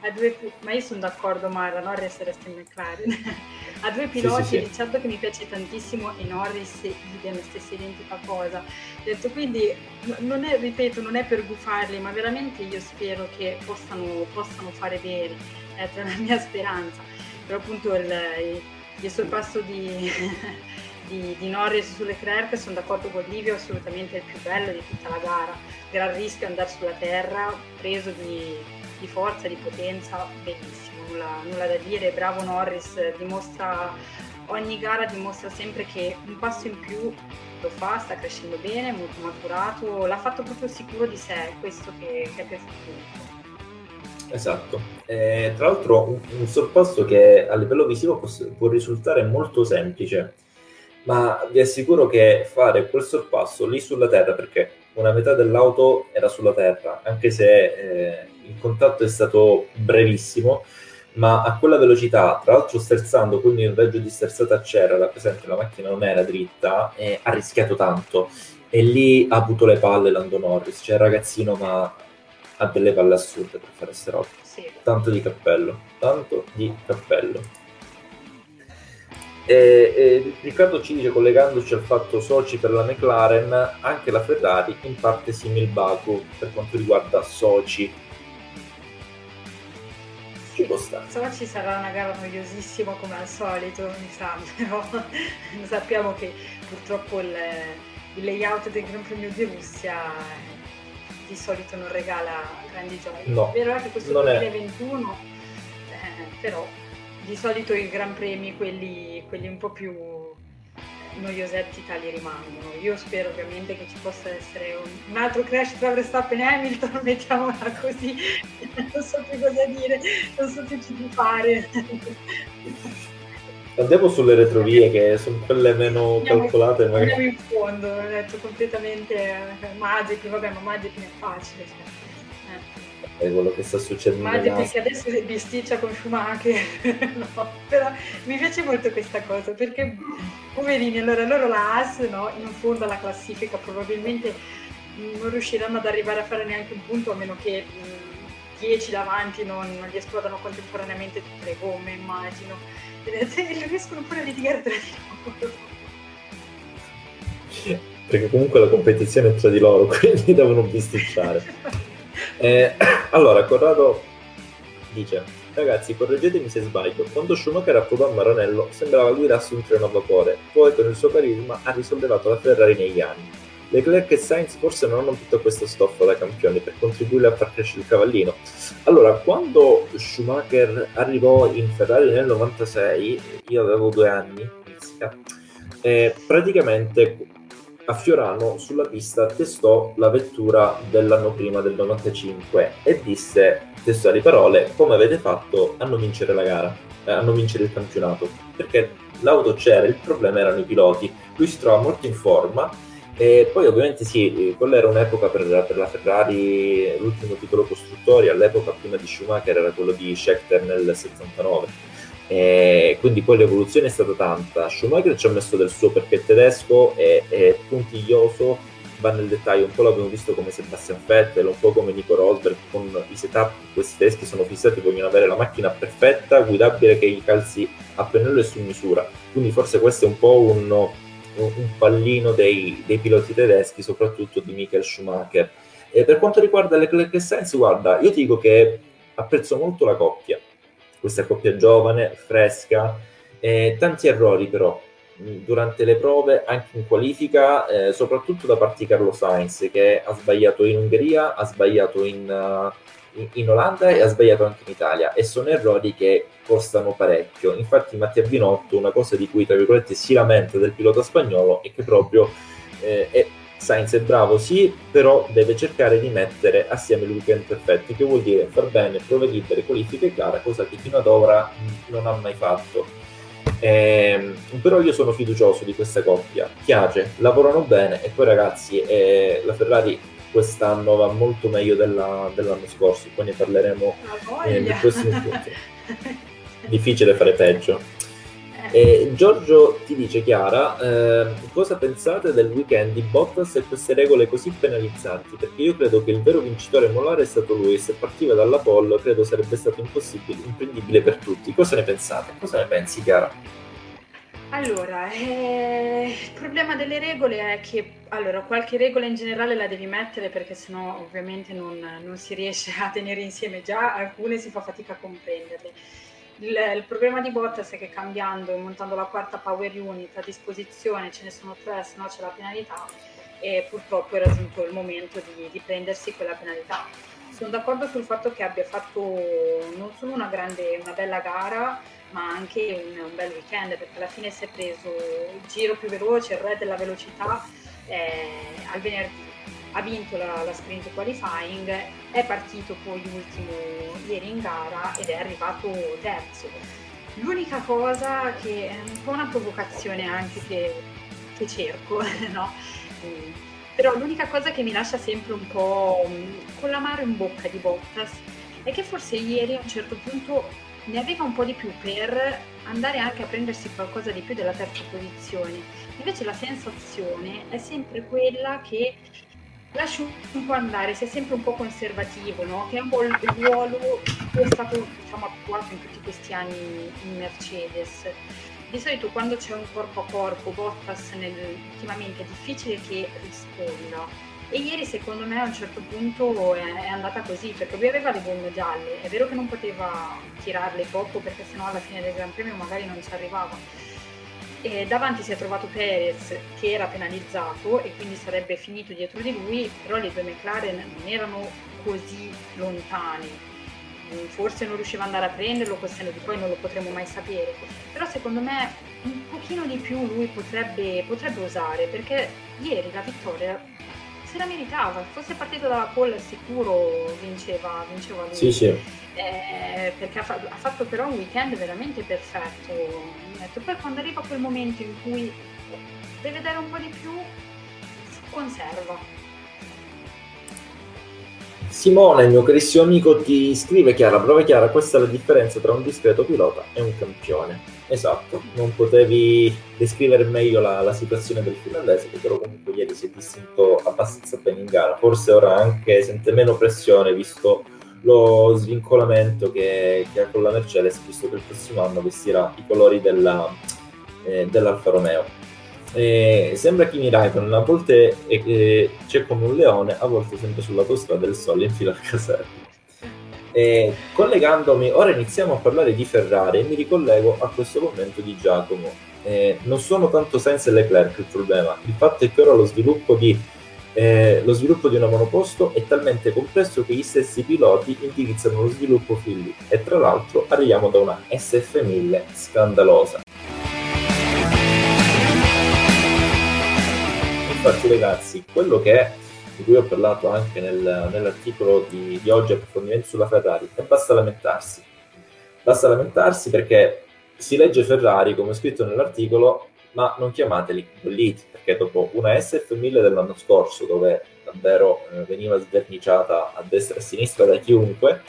ha due ma io sono d'accordo Mara, Norris resta in McLaren, [laughs] ha due piloti, sì, sì, sì. certo che mi piace tantissimo e Norris idem, stessa identica cosa, detto, quindi non è, ripeto, non è per gufarli, ma veramente io spero che possano, possano fare bene, è la mia speranza, però appunto il, il sorpasso di, [laughs] di, di, Norris su Leclerc sono d'accordo con Livio, assolutamente il più bello di tutta la gara, gran rischio andare sulla terra, preso di, di forza, di potenza, bellissimo, nulla, nulla da dire, bravo Norris, dimostra ogni gara dimostra sempre che un passo in più lo fa, sta crescendo bene, molto maturato, l'ha fatto proprio sicuro di sé, questo che, che è piaciuto. Esatto, eh, tra l'altro un, un, sorpasso che a livello visivo può, può, risultare molto semplice, ma vi assicuro che fare quel sorpasso lì sulla terra, perché una metà dell'auto era sulla terra, anche se eh, il contatto è stato brevissimo, ma a quella velocità, tra l'altro sterzando, quindi il raggio di sterzata c'era, la presente la macchina non era dritta, e ha rischiato tanto. E lì ha avuto le palle Lando Norris, cioè ragazzino ma ha delle palle assurde per fare queste robe. Sì. Tanto di cappello, tanto di cappello. E, e Riccardo ci dice, collegandoci al fatto soci per la McLaren, anche la Ferrari in parte simil Baku per quanto riguarda soci ci può stare. So ci sarà una gara noiosissima come al solito, mi sa, [laughs] però sappiamo che purtroppo il, il layout del Gran Premio di Russia di solito non regala grandi gioie. No, Vero è che questo 2021, eh, però di solito i Gran Premi, quelli, quelli un po' più noiosetti tali rimangono. Io spero ovviamente che ci possa essere un, un altro crash tra Verstappen e Hamilton, [laughs] mettiamola così, [laughs] non so più cosa dire, non so più che fare. [laughs] Andiamo sulle retrovie che sono quelle meno andiamo, calcolate. Andiamo magari. in fondo, ho detto completamente eh, Mazepin, vabbè ma Mazepin è facile. Cioè è quello che sta succedendo. Ma perché adesso bisticcia con Schumacher, [laughs] no, però mi piace molto questa cosa perché poverini, allora loro la AS no, in fondo alla classifica probabilmente non riusciranno ad arrivare a fare neanche un punto a meno che 10 davanti non, non gli esplodano contemporaneamente tutte le gomme, immagino. [laughs] Riescono pure a litigare tra di loro. Perché comunque la competizione è tra di loro, [laughs] quindi devono bisticciare. Eh, [clears throat] allora, Corrado dice, ragazzi, correggetemi se sbaglio, quando Schumacher approdò a Maranello sembrava guidasse un treno a vapore, poi con il suo carisma ha risollevato la Ferrari negli anni. Leclerc e Sainz forse non hanno tutta questa stoffa da campioni per contribuire a far crescere il cavallino. Allora, quando Schumacher arrivò in Ferrari nel 96, io avevo due anni, eh, praticamente a Fiorano sulla pista testò la vettura dell'anno prima del 95 e disse, testuali parole, come avete fatto a non vincere la gara, eh, a non vincere il campionato, perché l'auto c'era, il problema erano i piloti, lui si trova molto in forma e poi ovviamente sì, quella era un'epoca per, per la Ferrari, l'ultimo titolo costruttori all'epoca prima di Schumacher era quello di Schechter nel 79 E quindi poi l'evoluzione è stata tanta. Schumacher ci ha messo del suo perché è tedesco, è, è puntiglioso, va nel dettaglio, un po' l'abbiamo visto come Sebastian Vettel, un po' come Nico Rosberg, con i setup questi tedeschi sono fissati, vogliono avere la macchina perfetta, guidabile, che i calzi a pennello e su misura. Quindi forse questo è un po' un, un pallino dei, dei, piloti tedeschi, soprattutto di Michael Schumacher. E per quanto riguarda Leclerc e Sainz, guarda, io ti dico che apprezzo molto la coppia, questa coppia giovane, fresca, eh, tanti errori però durante le prove, anche in qualifica, eh, soprattutto da parte di Carlo Sainz che ha sbagliato in Ungheria, ha sbagliato in, uh, in, Olanda e ha sbagliato anche in Italia e sono errori che costano parecchio. Infatti Mattia Binotto, una cosa di cui tra virgolette si lamenta del pilota spagnolo è che proprio eh, è, Sainz è bravo sì, però deve cercare di mettere assieme il weekend perfetto, che vuol dire? Far bene prove libere, qualifiche e cosa che fino ad ora non ha mai fatto. Eh, però io sono fiducioso di questa coppia, piace, lavorano bene e poi ragazzi eh, la Ferrari quest'anno va molto meglio della, dell'anno scorso, poi ne parleremo eh, nei prossimi punti. [laughs] Difficile fare peggio. E Giorgio ti dice, Chiara, eh, cosa pensate del weekend di Bottas e queste regole così penalizzanti? Perché io credo che il vero vincitore molare è stato lui e se partiva dalla pole credo sarebbe stato impossibile, imprendibile per tutti. Cosa ne pensate? Cosa ne pensi, Chiara? Allora, eh, il problema delle regole è che allora, qualche regola in generale la devi mettere perché sennò ovviamente non, non si riesce a tenere insieme già alcune si fa fatica a comprenderle il, il, problema di Bottas è che cambiando e montando la quarta power unit a disposizione ce ne sono tre, se no c'è la penalità e purtroppo è raggiunto il momento di, di prendersi quella penalità. Sono d'accordo sul fatto che abbia fatto non solo una, grande, una bella gara, ma anche un, un, bel weekend perché alla fine si è preso il giro più veloce, il re della velocità eh, al venerdì ha vinto la, la, sprint qualifying, è partito poi ultimo ieri in gara ed è arrivato terzo. L'unica cosa che è un po' una provocazione anche che, che cerco, [laughs] no? però l'unica cosa che mi lascia sempre un po' con l'amaro in bocca di Bottas è che forse ieri a un certo punto ne aveva un po' di più per andare anche a prendersi qualcosa di più della terza posizione. Invece la sensazione è sempre quella che lasci un po' andare, sei sempre un po' conservativo, no? che è un po' il ruolo che è stato diciamo, attuato in tutti questi anni in Mercedes. Di solito quando c'è un corpo a corpo, Bottas nel, ultimamente è difficile che risponda. E ieri secondo me a un certo punto è, andata così, perché lui aveva le gomme gialle, è vero che non poteva tirarle poco perché sennò alla fine del Gran Premio magari non ci arrivava e davanti si è trovato Perez che era penalizzato e quindi sarebbe finito dietro di lui, però le due McLaren non erano così lontane. Forse non riusciva ad andare a prenderlo, questione di poi non lo potremo mai sapere. Però secondo me un pochino di più lui potrebbe, potrebbe usare, perché ieri la vittoria se la meritava, fosse partito dalla pole sicuro vinceva, vinceva lui. Sì, sì. Eh, perché ha, fa- ha, fatto però un weekend veramente perfetto. Poi quando arriva quel momento in cui deve dare un po' di più, conserva. Simone, il mio carissimo amico, ti scrive Chiara, prova Chiara, questa è la differenza tra un discreto pilota e un campione. Esatto, non potevi descrivere meglio la, la situazione del finlandese, che però comunque ieri si è distinto abbastanza bene in gara. Forse ora anche sente meno pressione, visto lo svincolamento che, che ha con la Mercedes, visto che il prossimo anno vestirà i colori della, eh, dell'Alfa Romeo. Eh, sembra Kimi Raikkonen, a volte eh, c'è come un leone, a volte sempre sull'autostrada del sole in fila al caserno. E collegandomi, ora iniziamo a parlare di Ferrari e mi ricollego a questo commento di Giacomo. Eh, non sono tanto Sainz e Leclerc il problema, il fatto è che ora lo sviluppo di, eh, lo sviluppo di una monoposto è talmente complesso che gli stessi piloti indirizzano lo sviluppo fin lì e tra l'altro arriviamo da una SF1000 scandalosa. Infatti ragazzi, quello che è di cui ho parlato anche nel, nell'articolo di, di oggi, approfondimenti sulla Ferrari, e basta lamentarsi. Basta lamentarsi perché si legge Ferrari, come scritto nell'articolo, ma non chiamateli bolliti, perché dopo una SF1000 dell'anno scorso, dove davvero eh, veniva sverniciata a destra e a sinistra da chiunque,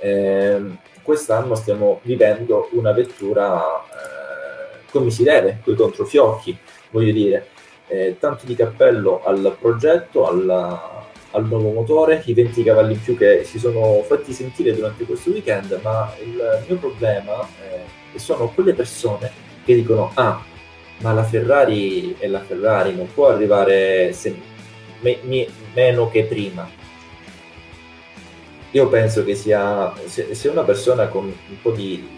eh, quest'anno stiamo vivendo una vettura eh, come si deve, con i controfiocchi, voglio dire. Eh, tanto di cappello al progetto, alla, al nuovo motore, i 20 cavalli in più che si sono fatti sentire durante questo weekend, ma il mio problema eh, sono quelle persone che dicono ah, ma la Ferrari è la Ferrari, non può arrivare se, me, me, meno che prima. Io penso che sia, se, se una persona con un po' di,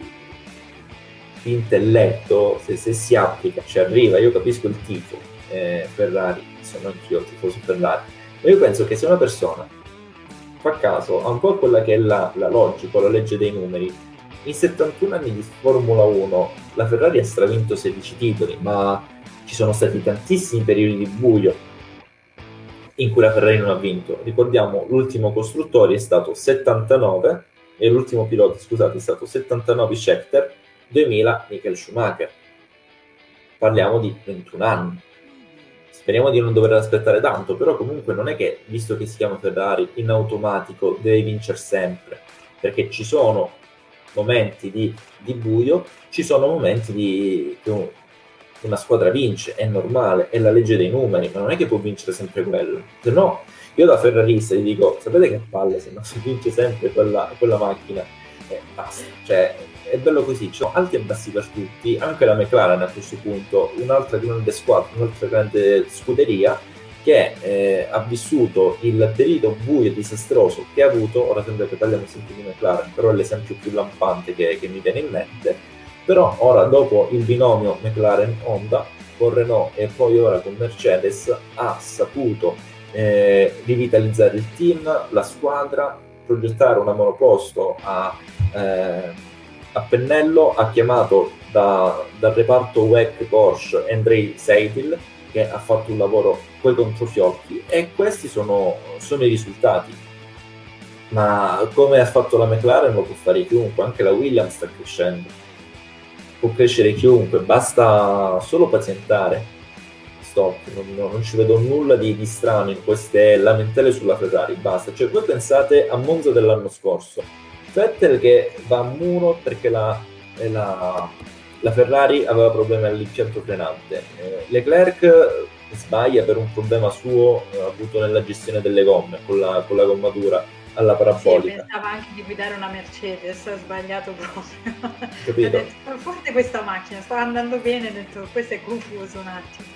di intelletto, se, se, si applica, ci arriva, io capisco il tifo eh, Ferrari, sono anch'io tifoso Ferrari, ma io penso che se una persona fa caso a un po' quella che è la, la logica, la legge dei numeri, in 71 anni di Formula 1 la Ferrari ha stravinto 16 titoli, ma ci sono stati tantissimi periodi di buio in cui la Ferrari non ha vinto. Ricordiamo l'ultimo costruttore è stato 79 e l'ultimo pilota, scusate, è stato 79 Schechter, 2000 Michael Schumacher. Parliamo di 21 anni. Speriamo di non dover aspettare tanto, però comunque non è che, visto che si chiama Ferrari, in automatico deve vincere sempre, perché ci sono momenti di, di buio, ci sono momenti di che una squadra vince, è normale, è la legge dei numeri, ma non è che può vincere sempre quello. Se no, io da ferrarista gli dico, sapete che palle, se non si vince sempre quella, quella macchina, eh, basta. Cioè, è bello così, ci sono alti e bassi per tutti, anche la McLaren a questo punto, un'altra grande squadra, un'altra grande scuderia, che eh, ha vissuto il periodo buio e disastroso che ha avuto, ora sembra che parliamo sempre di McLaren, però è l'esempio più lampante che, che mi viene in mente, però ora dopo il binomio McLaren-Honda, con Renault e poi ora con Mercedes, ha saputo eh, rivitalizzare il team, la squadra, progettare una monoposto a, eh, a pennello, ha chiamato da, dal reparto WEC Porsche Andrei Seidel, che ha fatto un lavoro coi controfiocchi e questi sono, sono i risultati. Ma come ha fatto la McLaren lo può fare chiunque, anche la Williams sta crescendo. Può crescere chiunque, basta solo pazientare. Stop, non, non ci vedo nulla di, di, strano in queste lamentele sulla Ferrari, basta. Cioè, voi pensate a Monza dell'anno scorso, Vettel che va a muro perché la, la, la Ferrari aveva problemi all'impianto frenante. Eh, Leclerc sbaglia per un problema suo eh, avuto nella gestione delle gomme con la, con la gommatura alla parabolica. Sì, pensava anche di guidare una Mercedes, ha sbagliato proprio. [laughs] Capito? detto, forse questa macchina stava andando bene, ha detto questo è confuso un attimo.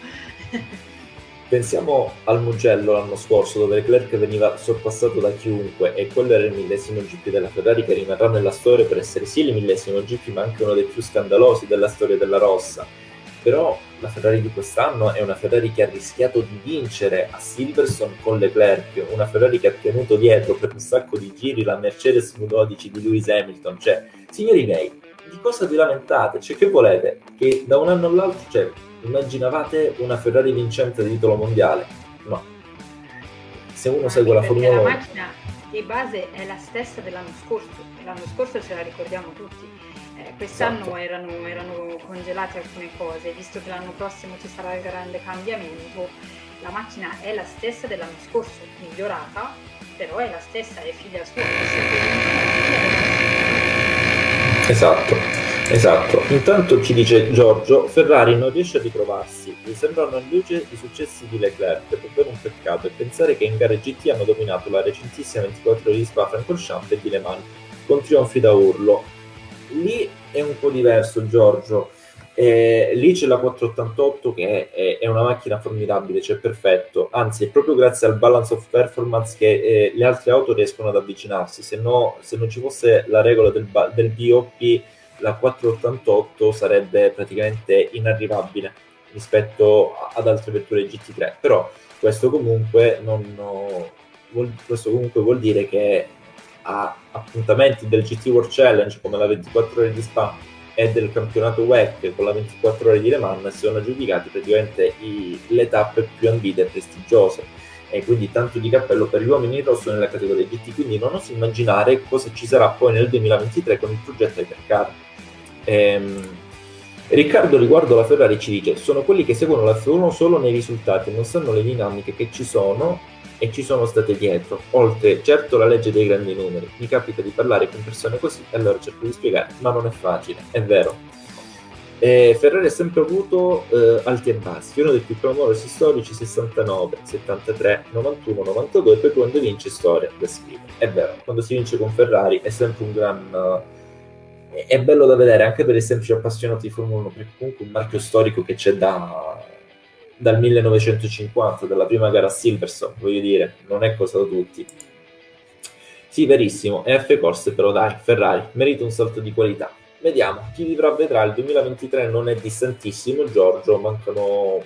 Pensiamo al Mugello l'anno scorso dove Leclerc veniva sorpassato da chiunque e quello era il millesimo GP della Ferrari che rimarrà nella storia per essere sì il millesimo GP ma anche uno dei più scandalosi della storia della Rossa. Però la Ferrari di quest'anno è una Ferrari che ha rischiato di vincere a Silverstone con Leclerc, una Ferrari che ha tenuto dietro per un sacco di giri la Mercedes V12 di Lewis Hamilton. Cioè, signori miei, di cosa vi lamentate? Cioè, che volete? Che da un anno all'altro, cioè, Immaginavate una Ferrari vincente di titolo mondiale? No. Se uno segue la Formula 1... La macchina di base è la stessa dell'anno scorso, l'anno scorso ce la ricordiamo tutti. Eh, quest'anno esatto. erano, erano congelate alcune cose, visto che l'anno prossimo ci sarà il grande cambiamento, la macchina è la stessa dell'anno scorso, migliorata, però è la stessa, è figlia sua. Esatto. Esatto, intanto ci dice Giorgio, Ferrari non riesce a ritrovarsi, mi sembrano in luce i successi di Leclerc, è davvero un peccato e pensare che in gare GT hanno dominato la recentissima 24 ore di Spa-Francorchamps e di Le Mans, con trionfi da urlo. Lì è un po' diverso Giorgio, eh, lì c'è la 488 che è, è, una macchina formidabile, cioè perfetto, anzi è proprio grazie al balance of performance che eh, le altre auto riescono ad avvicinarsi, se, no, se non ci fosse la regola del, del BOP la 488 sarebbe praticamente inarrivabile rispetto ad altre vetture GT3 però questo comunque, non, vuol, questo comunque vuol dire che a appuntamenti del GT World Challenge come la 24 ore di Spa e del campionato WEC con la 24 ore di Le Mans sono aggiudicate praticamente i, le tappe più ambite e prestigiose. E quindi tanto di cappello per gli uomini in rosso nella categoria GT quindi non oso immaginare cosa ci sarà poi nel 2023 con il progetto Hypercar Ehm, Riccardo riguardo la Ferrari ci dice sono quelli che seguono la F1 solo nei risultati non sanno le dinamiche che ci sono e ci sono state dietro, oltre certo la legge dei grandi numeri. Mi capita di parlare con persone così e allora cerco di spiegare, ma non è facile, è vero. Eh, Ferrari ha sempre avuto eh, alti e bassi, uno dei più clamorosi storici 69, 73, 91, 92 e poi quando vince storia da scrivere. È vero, quando si vince con Ferrari è sempre un gran... Uh, è bello da vedere anche per i semplici appassionati di Formula 1 perché comunque un marchio storico che c'è da, dal 1950, dalla prima gara a Silverstone, voglio dire, non è cosa da tutti. Sì, verissimo, è F Corse però dai, Ferrari, merita un salto di qualità. Vediamo, chi vivrà vedrà, il 2023 non è distantissimo, Giorgio, mancano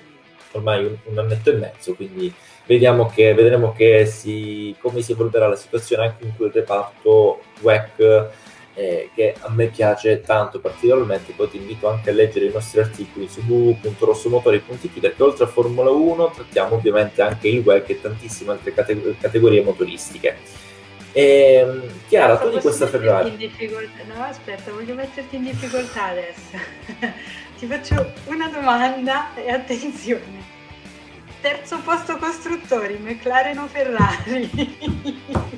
ormai un, un annetto e mezzo, quindi che, vedremo che si, come si evolverà la situazione anche in quel reparto WEC eh, che a me piace tanto particolarmente, poi ti invito anche a leggere i nostri articoli su www.rossomotori.it perché oltre a Formula 1 trattiamo ovviamente anche il WEC e tantissime altre cate- categorie motoristiche. E, ehm, Chiara, tu di questa Ferrari... No, aspetta, voglio metterti in difficoltà adesso. [laughs] ti faccio una domanda e attenzione. Terzo posto costruttori, McLaren o Ferrari?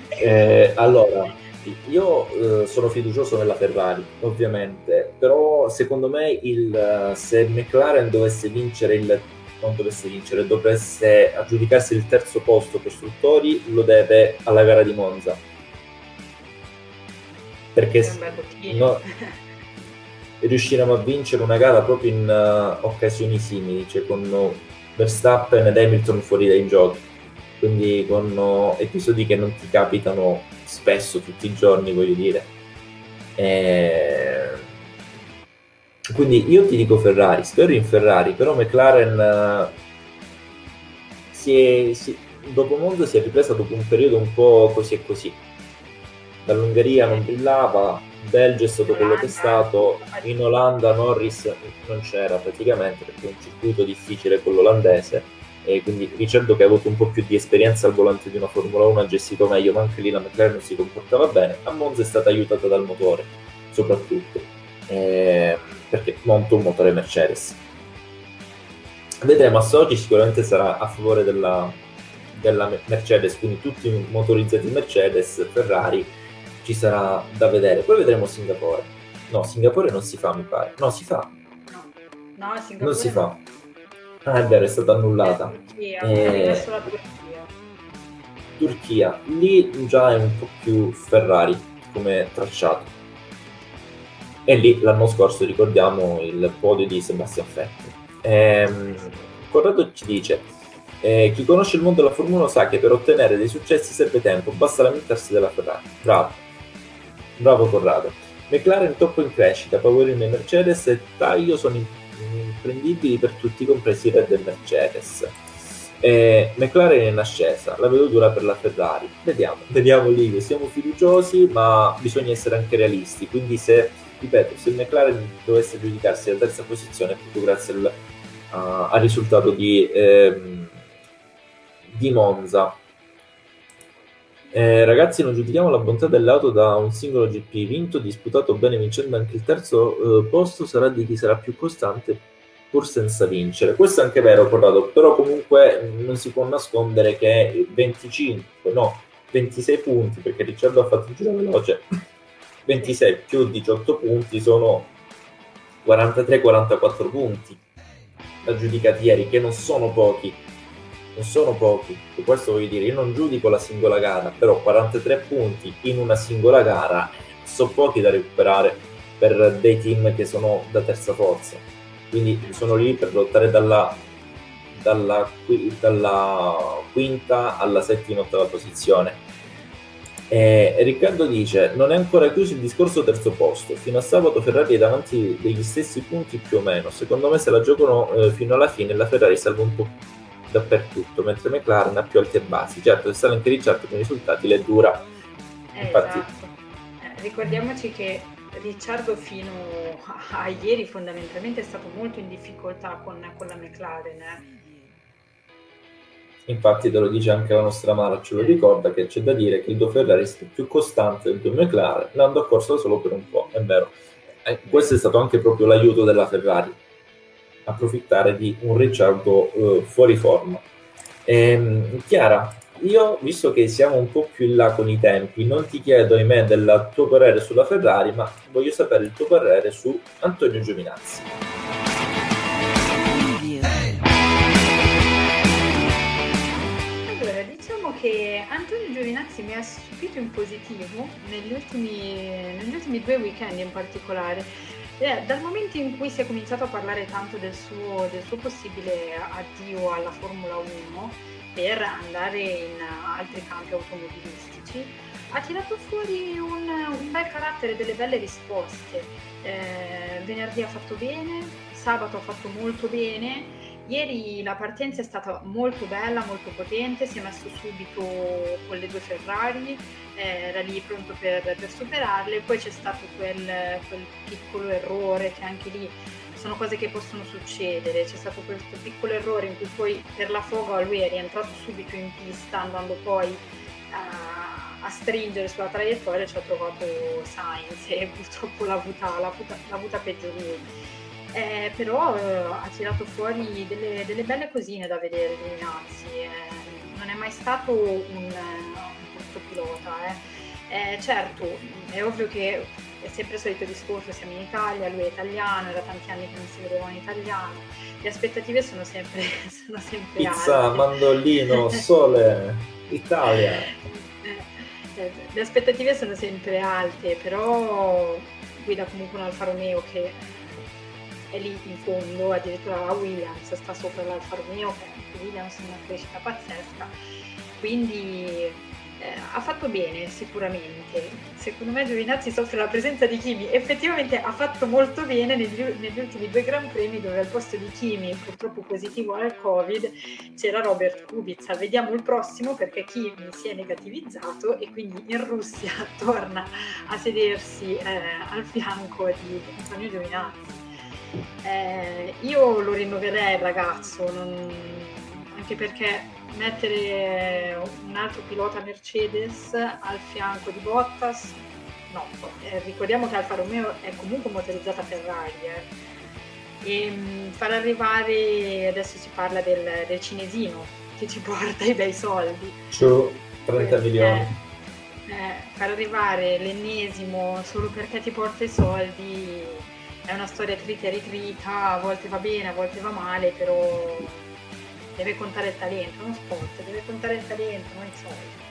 eh, allora, io eh, sono fiducioso nella Ferrari, ovviamente, però secondo me il, se McLaren dovesse vincere il non dovesse vincere, dovesse aggiudicarsi il terzo posto costruttori, lo deve alla gara di Monza. Perché no, riusciremo a vincere una gara proprio in uh, occasioni simili, cioè con Verstappen ed Hamilton fuori dai giochi, quindi con uh, episodi che non ti capitano spesso, tutti i giorni, voglio dire. E... Quindi io ti dico Ferrari, spero in Ferrari, però McLaren uh, si è, si, dopo Monza si è ripresa dopo un periodo un po' così e così. Dall'Ungheria non brillava, Belgio è stato quello che è stato, in Olanda Norris non c'era praticamente perché è un circuito difficile quello olandese e quindi Ricciardo che ha avuto un po' più di esperienza al volante di una Formula 1 ha gestito meglio, ma anche lì la McLaren si comportava bene. A Monza è stata aiutata dal motore, soprattutto, eh, perché monta un motore Mercedes. Vedremo, a oggi sicuramente sarà a favore della, della Mercedes, quindi tutti motorizzati Mercedes, Ferrari, ci sarà da vedere. Poi vedremo Singapore. No, Singapore non si fa, mi pare. No, si fa. No, no Singapore non si fa. Ah, è vero, è stata annullata. Turchia, eh, Turchia. Turchia, lì già è un po' più Ferrari come tracciato. E lì l'anno scorso ricordiamo il podio di Sebastian Vettel. Ehm, Corrado ci dice: eh, Chi conosce il mondo della Formula 1 sa che per ottenere dei successi serve tempo, basta lamentarsi della Ferrari. Bravo, bravo Corrado. McLaren troppo in crescita, Powerino e Mercedes e taglio sono in imprendibili per tutti, compresi Red e Mercedes. Eh, McLaren è in ascesa, la vedo dura per la Ferrari. Vediamo, vediamo lì, siamo fiduciosi, ma bisogna essere anche realisti. Quindi, se ripeto, se McLaren dovesse giudicarsi la terza posizione, proprio grazie al, uh, al risultato di, ehm, di Monza, eh, ragazzi, non giudichiamo la bontà dell'auto da un singolo GP vinto, disputato bene vincendo anche il terzo eh, posto sarà di chi sarà più costante pur senza vincere. Questo è anche vero, Corrado, però comunque non si può nascondere che 25, no, 26 punti, perché Ricciardo ha fatto il giro veloce, [laughs] 26 più 18 punti sono 43-44 punti aggiudicati ieri, che non sono pochi non sono pochi, e questo voglio dire, io non giudico la singola gara, però 43 punti in una singola gara sono pochi da recuperare per dei team che sono da terza forza, quindi sono lì per lottare dalla, dalla, dalla quinta alla settima ottava posizione. E Riccardo dice: Non è ancora chiuso il discorso terzo posto. Fino a sabato Ferrari è davanti degli stessi punti più o meno. Secondo me, se la giocano eh, fino alla fine, la Ferrari salva un po' dappertutto, mentre McLaren ha più alti e bassi. Certo, se sale anche Ricciardo con i risultati le dura. Eh, Infatti... Esatto. Eh, ricordiamoci che Ricciardo fino a, ieri fondamentalmente è stato molto in difficoltà con, con la McLaren. Eh. Infatti te lo dice anche la nostra Mara, ce lo ricorda che c'è da dire che il tuo Ferrari è più costante del tuo McLaren, l'hanno accorso solo per un po', è vero. Eh, questo è stato anche proprio l'aiuto della Ferrari, approfittare di un Ricciardo uh, fuori forma. Ehm, Chiara, io, visto che siamo un po' più in là con i tempi, non ti chiedo, ahimè, del tuo parere sulla Ferrari, ma voglio sapere il tuo parere su Antonio Giovinazzi. Allora, diciamo che Antonio Giovinazzi mi ha stupito in positivo negli ultimi, negli ultimi due weekend in particolare. Eh, dal momento in cui si è cominciato a parlare tanto del suo, del suo possibile addio alla Formula 1, per andare in altri campi automobilistici, ha tirato fuori un, un bel carattere, delle belle risposte. Eh, venerdì ha fatto bene, sabato ha fatto molto bene, ieri la partenza è stata molto bella, molto potente, si è messo subito con le due Ferrari, eh, era lì pronto per, per superarle, poi c'è stato quel, quel piccolo errore che anche lì sono cose che possono succedere. C'è stato questo piccolo errore in cui poi per la foga lui è rientrato subito in pista andando poi a, a stringere sulla traiettoria ci ha trovato Sainz e [laughs] purtroppo l'ha avuta, l'ha avuta, l'ha avuta peggio lui. Eh, però eh, ha tirato fuori delle, delle, belle cosine da vedere Giovinazzi. Eh, non è mai stato un, un brutto pilota. Eh. eh. certo, è ovvio che è sempre il solito discorso, siamo in Italia, lui è italiano, era tanti anni che non si vedeva in italiano, le aspettative sono sempre, [laughs] sono sempre Pizza, alte. mandolino, [laughs] sole, Italia. Eh, le aspettative sono sempre alte, però guida comunque un Alfa Romeo che è lì in fondo, addirittura la Williams sta sopra l'Alfa Romeo, che Williams è una crescita pazzesca, quindi eh, ha fatto bene sicuramente. Secondo me Giovinazzi soffre la presenza di Kimi. Effettivamente ha fatto molto bene negli, negli, ultimi due Gran Premi dove al posto di Kimi, purtroppo positivo al Covid, c'era Robert Kubica. Vediamo il prossimo perché Kimi si è negativizzato e quindi in Russia [laughs] torna a sedersi eh, al fianco di Antonio Giovinazzi. Eh, io lo rinnoverei il ragazzo, non... anche perché mettere un altro pilota Mercedes al fianco di Bottas, no, eh, ricordiamo che Alfa Romeo è comunque motorizzata Ferrari. Eh. E mh, mm, far arrivare, adesso si parla del, del, cinesino che ci [laughs] porta i bei soldi. Su 30 milioni. Eh, eh, far arrivare l'ennesimo solo perché ti porta i soldi è una storia trita e ritrita, a volte va bene, a volte va male, però deve contare il talento, non sport, deve contare il talento, non i soldi.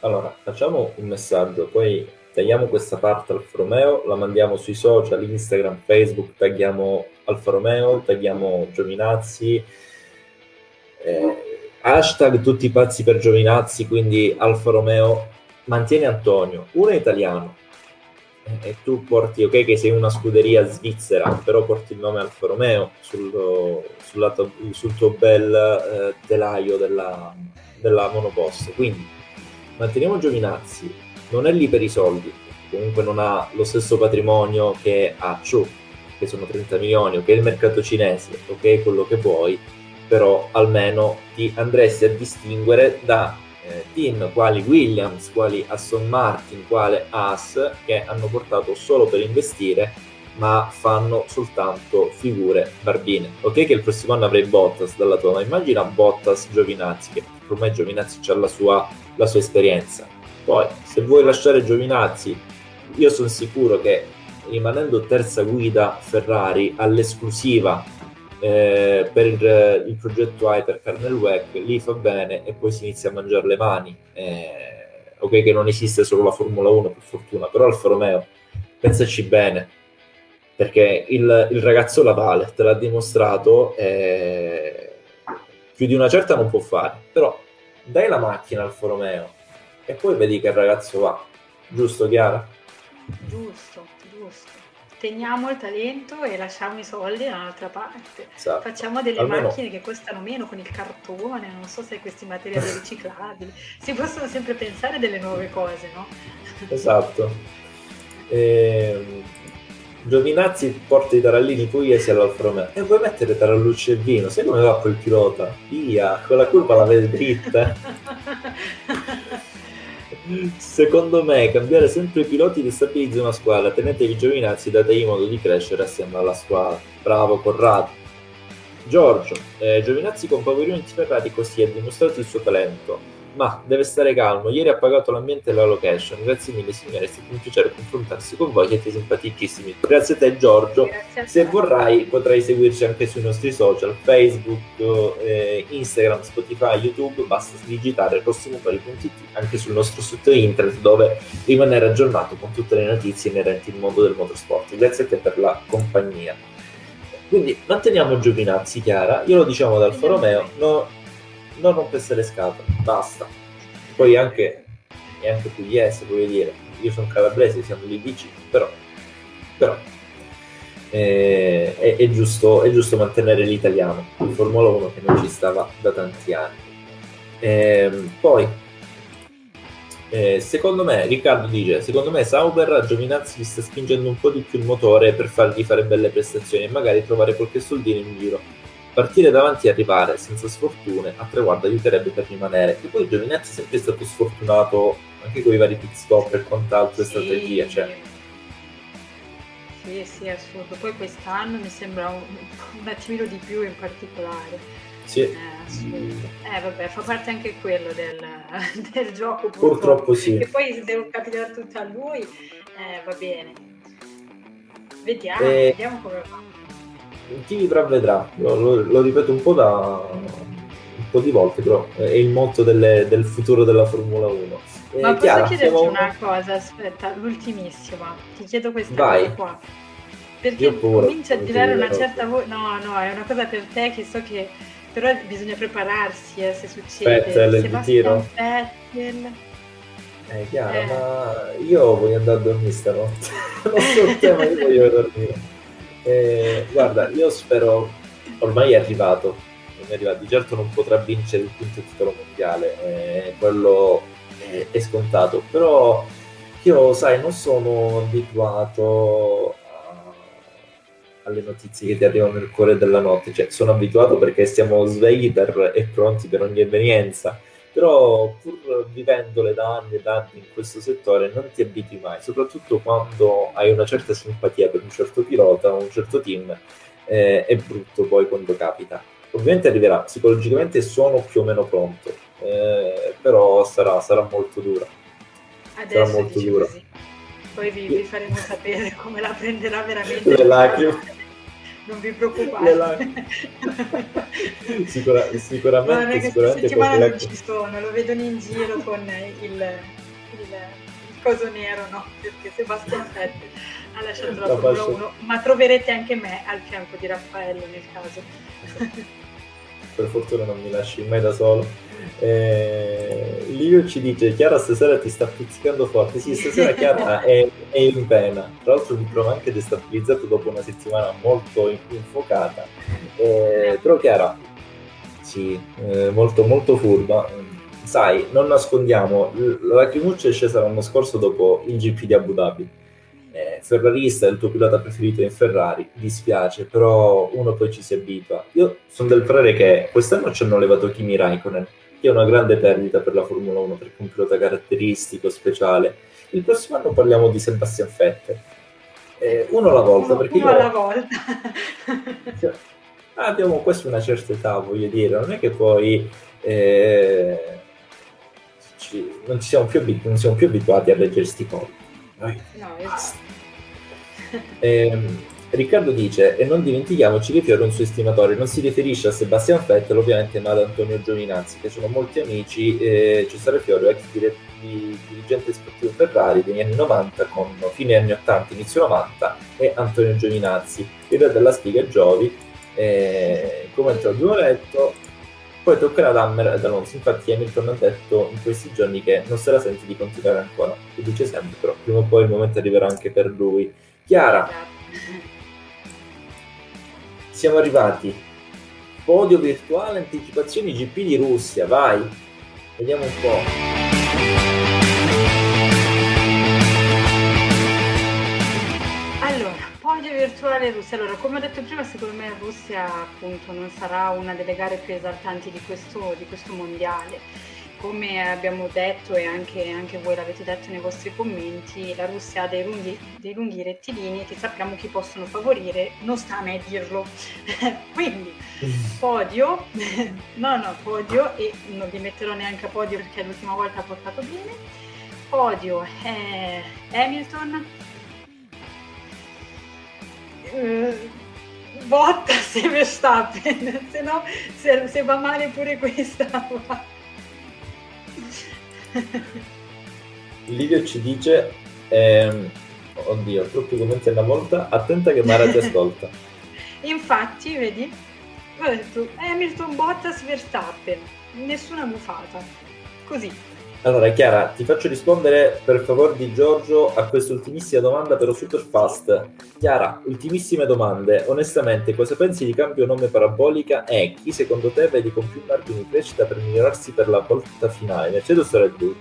Allora, facciamo un messaggio, poi tagliamo questa parte Alfa Romeo, la mandiamo sui social, Instagram, Facebook, tagliamo Alfa Romeo, tagliamo Giovinazzi, eh, hashtag tutti pazzi per Giovinazzi, quindi Alfa Romeo, mantieni Antonio, uno è italiano, e tu porti, ok che sei una scuderia svizzera, però porti il nome Alfa Romeo sul, sul, sul tuo bel eh, telaio della, della monoposto. Quindi manteniamo Giovinazzi, non è lì per i soldi, comunque non ha lo stesso patrimonio che ha Chu, che sono 30 milioni, ok il mercato cinese, ok quello che vuoi, però almeno ti andresti a distinguere da eh, team quali Williams, quali Aston Martin, quale Haas che hanno portato solo per investire ma fanno soltanto figure barbine. Ok che il prossimo anno avrei Bottas dalla tua, ma immagina Bottas Giovinazzi, che ormai Giovinazzi ha la sua, la sua esperienza. Poi, se vuoi lasciare Giovinazzi, io sono sicuro che rimanendo terza guida Ferrari all'esclusiva eh, per il, il, progetto Hypercar nel WEC, lì fa bene e poi si inizia a mangiare le mani. Eh, ok che non esiste solo la Formula 1 per fortuna, però Alfa Romeo, pensaci bene, perché il, il ragazzo la vale, te l'ha dimostrato, eh, più di una certa non può fare, però dai la macchina al Alfa Romeo e poi vedi che il ragazzo va, giusto Chiara? Giusto teniamo il talento e lasciamo i soldi da un'altra parte. Esatto. Facciamo delle Almeno... macchine che costano meno con il cartone, non so se questi materiali [laughs] riciclabili. Si possono sempre pensare delle nuove cose, no? Esatto. E... Giovinazzi porta i tarallini pugliesi all'Alfa Romeo e vuoi mettere tarallucci e vino? Sai come va quel pilota? Via, quella curva la vede dritta. [laughs] Secondo me cambiare sempre i piloti destabilizza una squadra, tenetevi Giovinazzi, dategli modo di crescere assieme alla squadra. Bravo Corrado. Giorgio, eh, Giovinazzi con Pavolino in Ferrari così ha dimostrato il suo talento. Ma deve stare calmo. Ieri ha pagato l'ambiente e la location. Grazie mille, signore. È stato un piacere confrontarsi con voi. Siete simpaticissimi. Grazie a te, Giorgio. A Se te. vorrai, potrai seguirci anche sui nostri social: Facebook, eh, Instagram, Spotify, YouTube. Basta digitare rossimotori.it anche sul nostro sito internet, dove rimanere aggiornato con tutte le notizie inerenti al mondo del motorsport. Grazie a te per la compagnia. Quindi manteniamo Giovinazzi, Chiara. Io lo diciamo ad Alfa Romeo. No, non rompesse le scatole, basta. Poi anche, e anche Pugliese, voglio dire, io sono calabrese, siamo lì vicini, però, però eh, è, è, giusto, è, giusto, mantenere l'italiano in Formula 1 che non ci stava da tanti anni. Eh, poi, eh, secondo me, Riccardo dice, secondo me Sauber a Giovinazzi gli sta spingendo un po' di più il motore per fargli fare belle prestazioni e magari trovare qualche soldino in giro partire davanti e arrivare senza sfortune a traguardo aiuterebbe per rimanere. E poi Giovinazzi è sempre stato sfortunato anche con i vari pit stop e quant'altro sì. strategie. Cioè. Sì, sì, assurdo. Poi quest'anno mi sembra un, un attimino di più in particolare. Sì. Eh. Eh, vabbè, fa parte anche quello del, [laughs] del gioco. Purtroppo, purtroppo sì. E poi se devo capitare tutto a lui, eh, va bene. Vediamo, e... Eh, vediamo come va chi vivrà vedrà, lo, lo, lo, ripeto un po' da un po' di volte, però è il motto delle, del futuro della Formula 1. Eh, Ma posso Chiara, chiederti siamo... una cosa? Aspetta, l'ultimissima, ti chiedo questa Vai. cosa qua. Perché comincia a girare una certa voce. No, no, è una cosa per te che so che però bisogna prepararsi eh, se succede. Aspetta, Sebastian Vettel. Eh, Chiara, eh. ma io voglio andare a dormire stanotte. [laughs] non so te, ma io voglio dormire. Eh, guarda, io spero, ormai è arrivato, è arrivato, di certo non potrà vincere il quinto titolo mondiale, eh, quello è, è, scontato, però io, sai, non sono abituato a, alle notizie che ti arrivano nel cuore della notte, cioè sono abituato perché siamo svegli per, e pronti per ogni evenienza però pur vivendole da anni e da anni in questo settore non ti abitui mai, soprattutto quando hai una certa simpatia per un certo pilota o un certo team, eh, è brutto poi quando capita. Ovviamente arriverà, psicologicamente sono più o meno pronto, eh, però sarà, sarà, molto dura. Adesso sarà molto dura. Così. Poi vi, vi, faremo sapere come la prenderà veramente. Le lacrime non vi preoccupate. [laughs] Sicura, sicuramente, no, sicuramente settimana non ci sono, lo vedono in giro con il, il, il coso nero, no? Perché Sebastian Vettel ha lasciato la, la Formula 1, ma troverete anche me al fianco di Raffaello nel caso per fortuna non mi lasci mai da solo. Eh, Livio ci dice: Chiara, stasera ti sta pizzicando forte. Sì, stasera [laughs] Chiara è, è, in pena. Tra l'altro, mi trovo anche destabilizzato dopo una settimana molto infuocata. Eh, però, Chiara, sì, eh, molto, molto furba. Sai, non nascondiamo, la lacrimuccia è scesa l'anno scorso dopo il GP di Abu Dhabi eh, ferrarista, il tuo pilota preferito in Ferrari, dispiace, però uno poi ci si abitua. Io sono del parere che quest'anno ci hanno levato Kimi Raikkonen, è una grande perdita per la Formula 1 perché è un pilota caratteristico, speciale. Il prossimo anno parliamo di Sebastian Vettel. Eh, uno alla volta, perché uno io... alla volta. [laughs] abbiamo quasi una certa età, voglio dire, non è che poi eh, ci, non, ci siamo più abitu- non siamo più abituati a leggere sti cose. No, esatto. Eh, Riccardo dice, e non dimentichiamoci che Fiore è un suo estimatore, non si riferisce a Sebastian Vettel ovviamente, ma ad Antonio Giovinazzi, che sono molti amici. Eh, Cesare Fiore, ex dire- dirigente sportivo Ferrari degli anni 90, con fine anni 80, inizio 90, e Antonio Giovinazzi, il re della spiga Giovi. Eh, come abbiamo letto, poi toccherà ad Hammer ed Alonso. Infatti, Hamilton ha detto in questi giorni che non se la sente di continuare ancora. Lo dice sempre, però prima o poi il momento arriverà anche per lui. Chiara, siamo arrivati. Podio virtuale, anticipazioni GP di Russia, vai. Vediamo un po'. Virtuale Russia. Allora, come ho detto prima, secondo me Russia appunto non sarà una delle gare più esaltanti di questo, di questo mondiale. Come abbiamo detto e anche, anche, voi l'avete detto nei vostri commenti, la Russia ha dei lunghi, dei lunghi rettilini che sappiamo chi possono favorire, non sta a me dirlo. [laughs] Quindi Podio, [laughs] no no, podio e non li metterò neanche a podio perché l'ultima volta ha portato bene. Podio è Hamilton, eh, Bottas e Verstappen, [laughs] se no se, se va male pure questa. Livio ci dice, ehm, oddio, troppi commenti alla volta, attenta che Mara ti ascolta. [laughs] Infatti, vedi, ho detto Hamilton, Bottas, Verstappen, nessuna buffata, così. Allora, Chiara, ti faccio rispondere per favore di Giorgio a questa ultimissima domanda, però super fast. Chiara, ultimissime domande. Onestamente, cosa pensi di cambio nome parabolica e chi secondo te vedi con più margini di crescita per migliorarsi per la volta finale? Mercedes o Red Bull?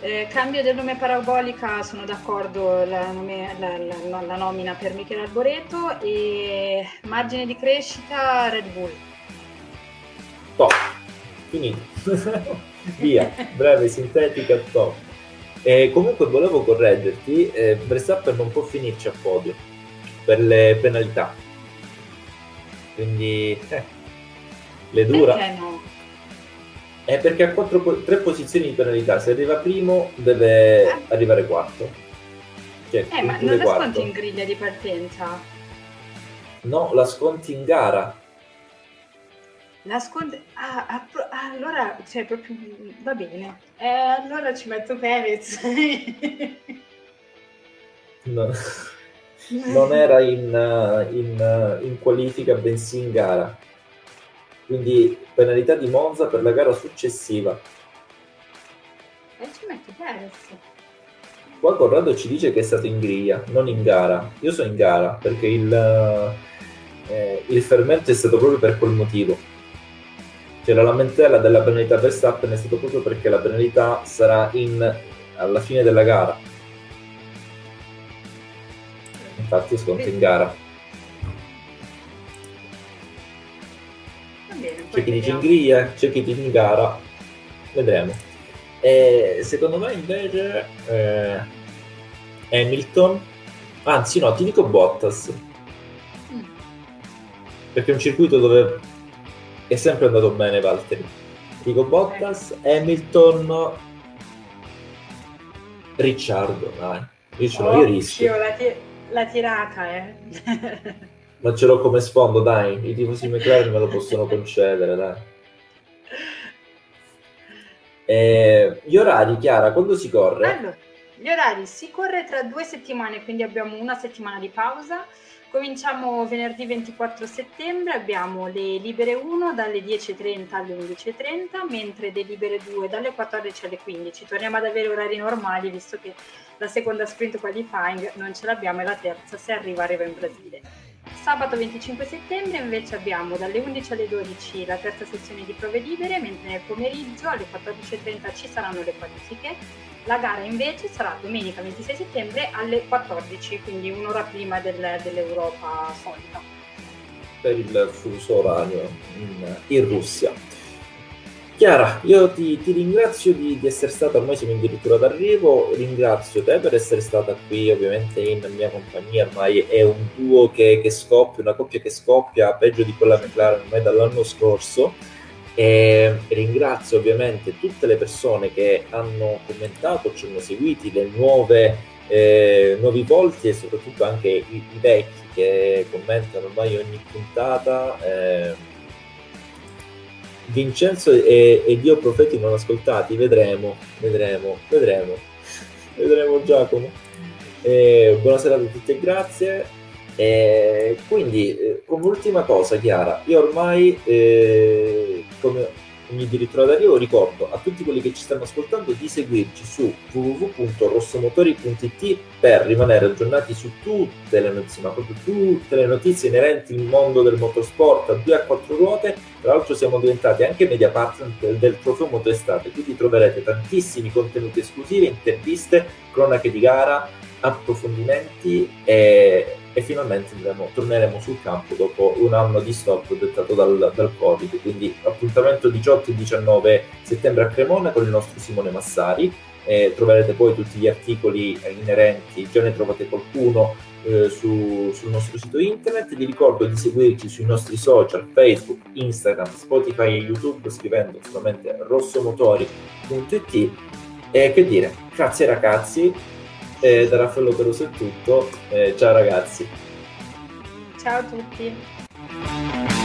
Eh, cambio del nome parabolica, sono d'accordo, la, nome, la, la, la, nomina per Michele Arboreto e margine di crescita Red Bull. Top, finito. [laughs] Via, breve, sintetica, top. E comunque volevo correggerti, eh, Verstappen non può finirci a podio per le penalità. Quindi eh, le dura. Perché no? È perché ha quattro, tre posizioni di penalità. Se arriva primo, deve eh. arrivare quarto. Cioè, eh, ma non la quarto. sconti in griglia di partenza? No, la sconti in gara. La sconti... Ah, ah, ah, allora, cioè, proprio... Va bene. Eh, allora ci metto Perez. no. [laughs] Non era in, in, in qualifica, bensì in gara quindi penalità di Monza per la gara successiva. E ci metti Perez. Qua Corrado ci dice che è stato in griglia, non in gara. Io sono in gara perché il, eh, il fermento è stato proprio per quel motivo. Cioè la lamentela della penalità Verstappen è stato proprio perché la penalità sarà in, alla fine della gara. Infatti sconto in gara. c'è chi dice in griglia, c'è chi dice in gara, vedremo. E secondo me invece eh, Hamilton, anzi no, ti dico Bottas, mm. perché è un circuito dove è sempre andato bene Valtteri. Dico Bottas, Hamilton, Ricciardo, dai. Io ce l'ho, oh, io rischio. La, ti- la tirata, eh. [laughs] Ma ce l'ho come sfondo, dai. I tifosi McLaren me lo possono concedere, dai. Eh, gli orari, Chiara, quando si corre? Allora, gli orari si corre tra due settimane, quindi abbiamo una settimana di pausa. Cominciamo venerdì 24 settembre, abbiamo le libere 1 dalle 10.30 alle 11.30, mentre le libere 2 dalle 14 alle 15. Torniamo ad avere orari normali, visto che la seconda sprint qualifying non ce l'abbiamo e la terza, se arriva, arriva in Brasile. Sabato 25 settembre invece abbiamo dalle 11 alle 12 la terza sessione di prove libere, mentre nel pomeriggio alle 14.30 ci saranno le qualifiche. La gara invece sarà domenica 26 settembre alle 14, quindi un'ora prima del, dell'Europa solita. Per il fuso orario in, in Russia. Chiara, io ti, ti ringrazio di, di, essere stata, ormai siamo addirittura d'arrivo, ringrazio te per essere stata qui ovviamente in mia compagnia, ormai è un duo che, che scoppia, una coppia che scoppia peggio di quella McLaren ormai dall'anno scorso e ringrazio ovviamente tutte le persone che hanno commentato, ci hanno seguiti, le nuove, eh, nuovi volti e soprattutto anche i, i, vecchi che commentano ormai ogni puntata. Eh, Vincenzo e, e Dio profeti non ascoltati, vedremo, vedremo, vedremo, vedremo Giacomo. Eh, buonasera a tutti e grazie. Eh, quindi, eh, come ultima cosa, Chiara, io ormai, eh, come ogni diritto d'arrivo, ricordo a tutti quelli che ci stanno ascoltando di seguirci su www.rossomotori.it per rimanere aggiornati su tutte le notizie, ma proprio tutte le notizie inerenti al mondo del motorsport a due a quattro ruote. Tra l'altro siamo diventati anche media partner del, del trofeo Motoestate, quindi troverete tantissimi contenuti esclusivi, interviste, cronache di gara, approfondimenti e e finalmente andremo, torneremo sul campo dopo un anno di stop dettato dal, dal, Covid. Quindi appuntamento 18 e 19 settembre a Cremona con il nostro Simone Massari eh, troverete poi tutti gli articoli inerenti, già ne trovate qualcuno eh, su, sul nostro sito internet. Vi ricordo di seguirci sui nostri social, Facebook, Instagram, Spotify e YouTube scrivendo solamente rossomotori.it. E che dire, grazie ragazzi, eh, da Raffaello Peruso è tutto, eh, ciao ragazzi. Ciao a tutti.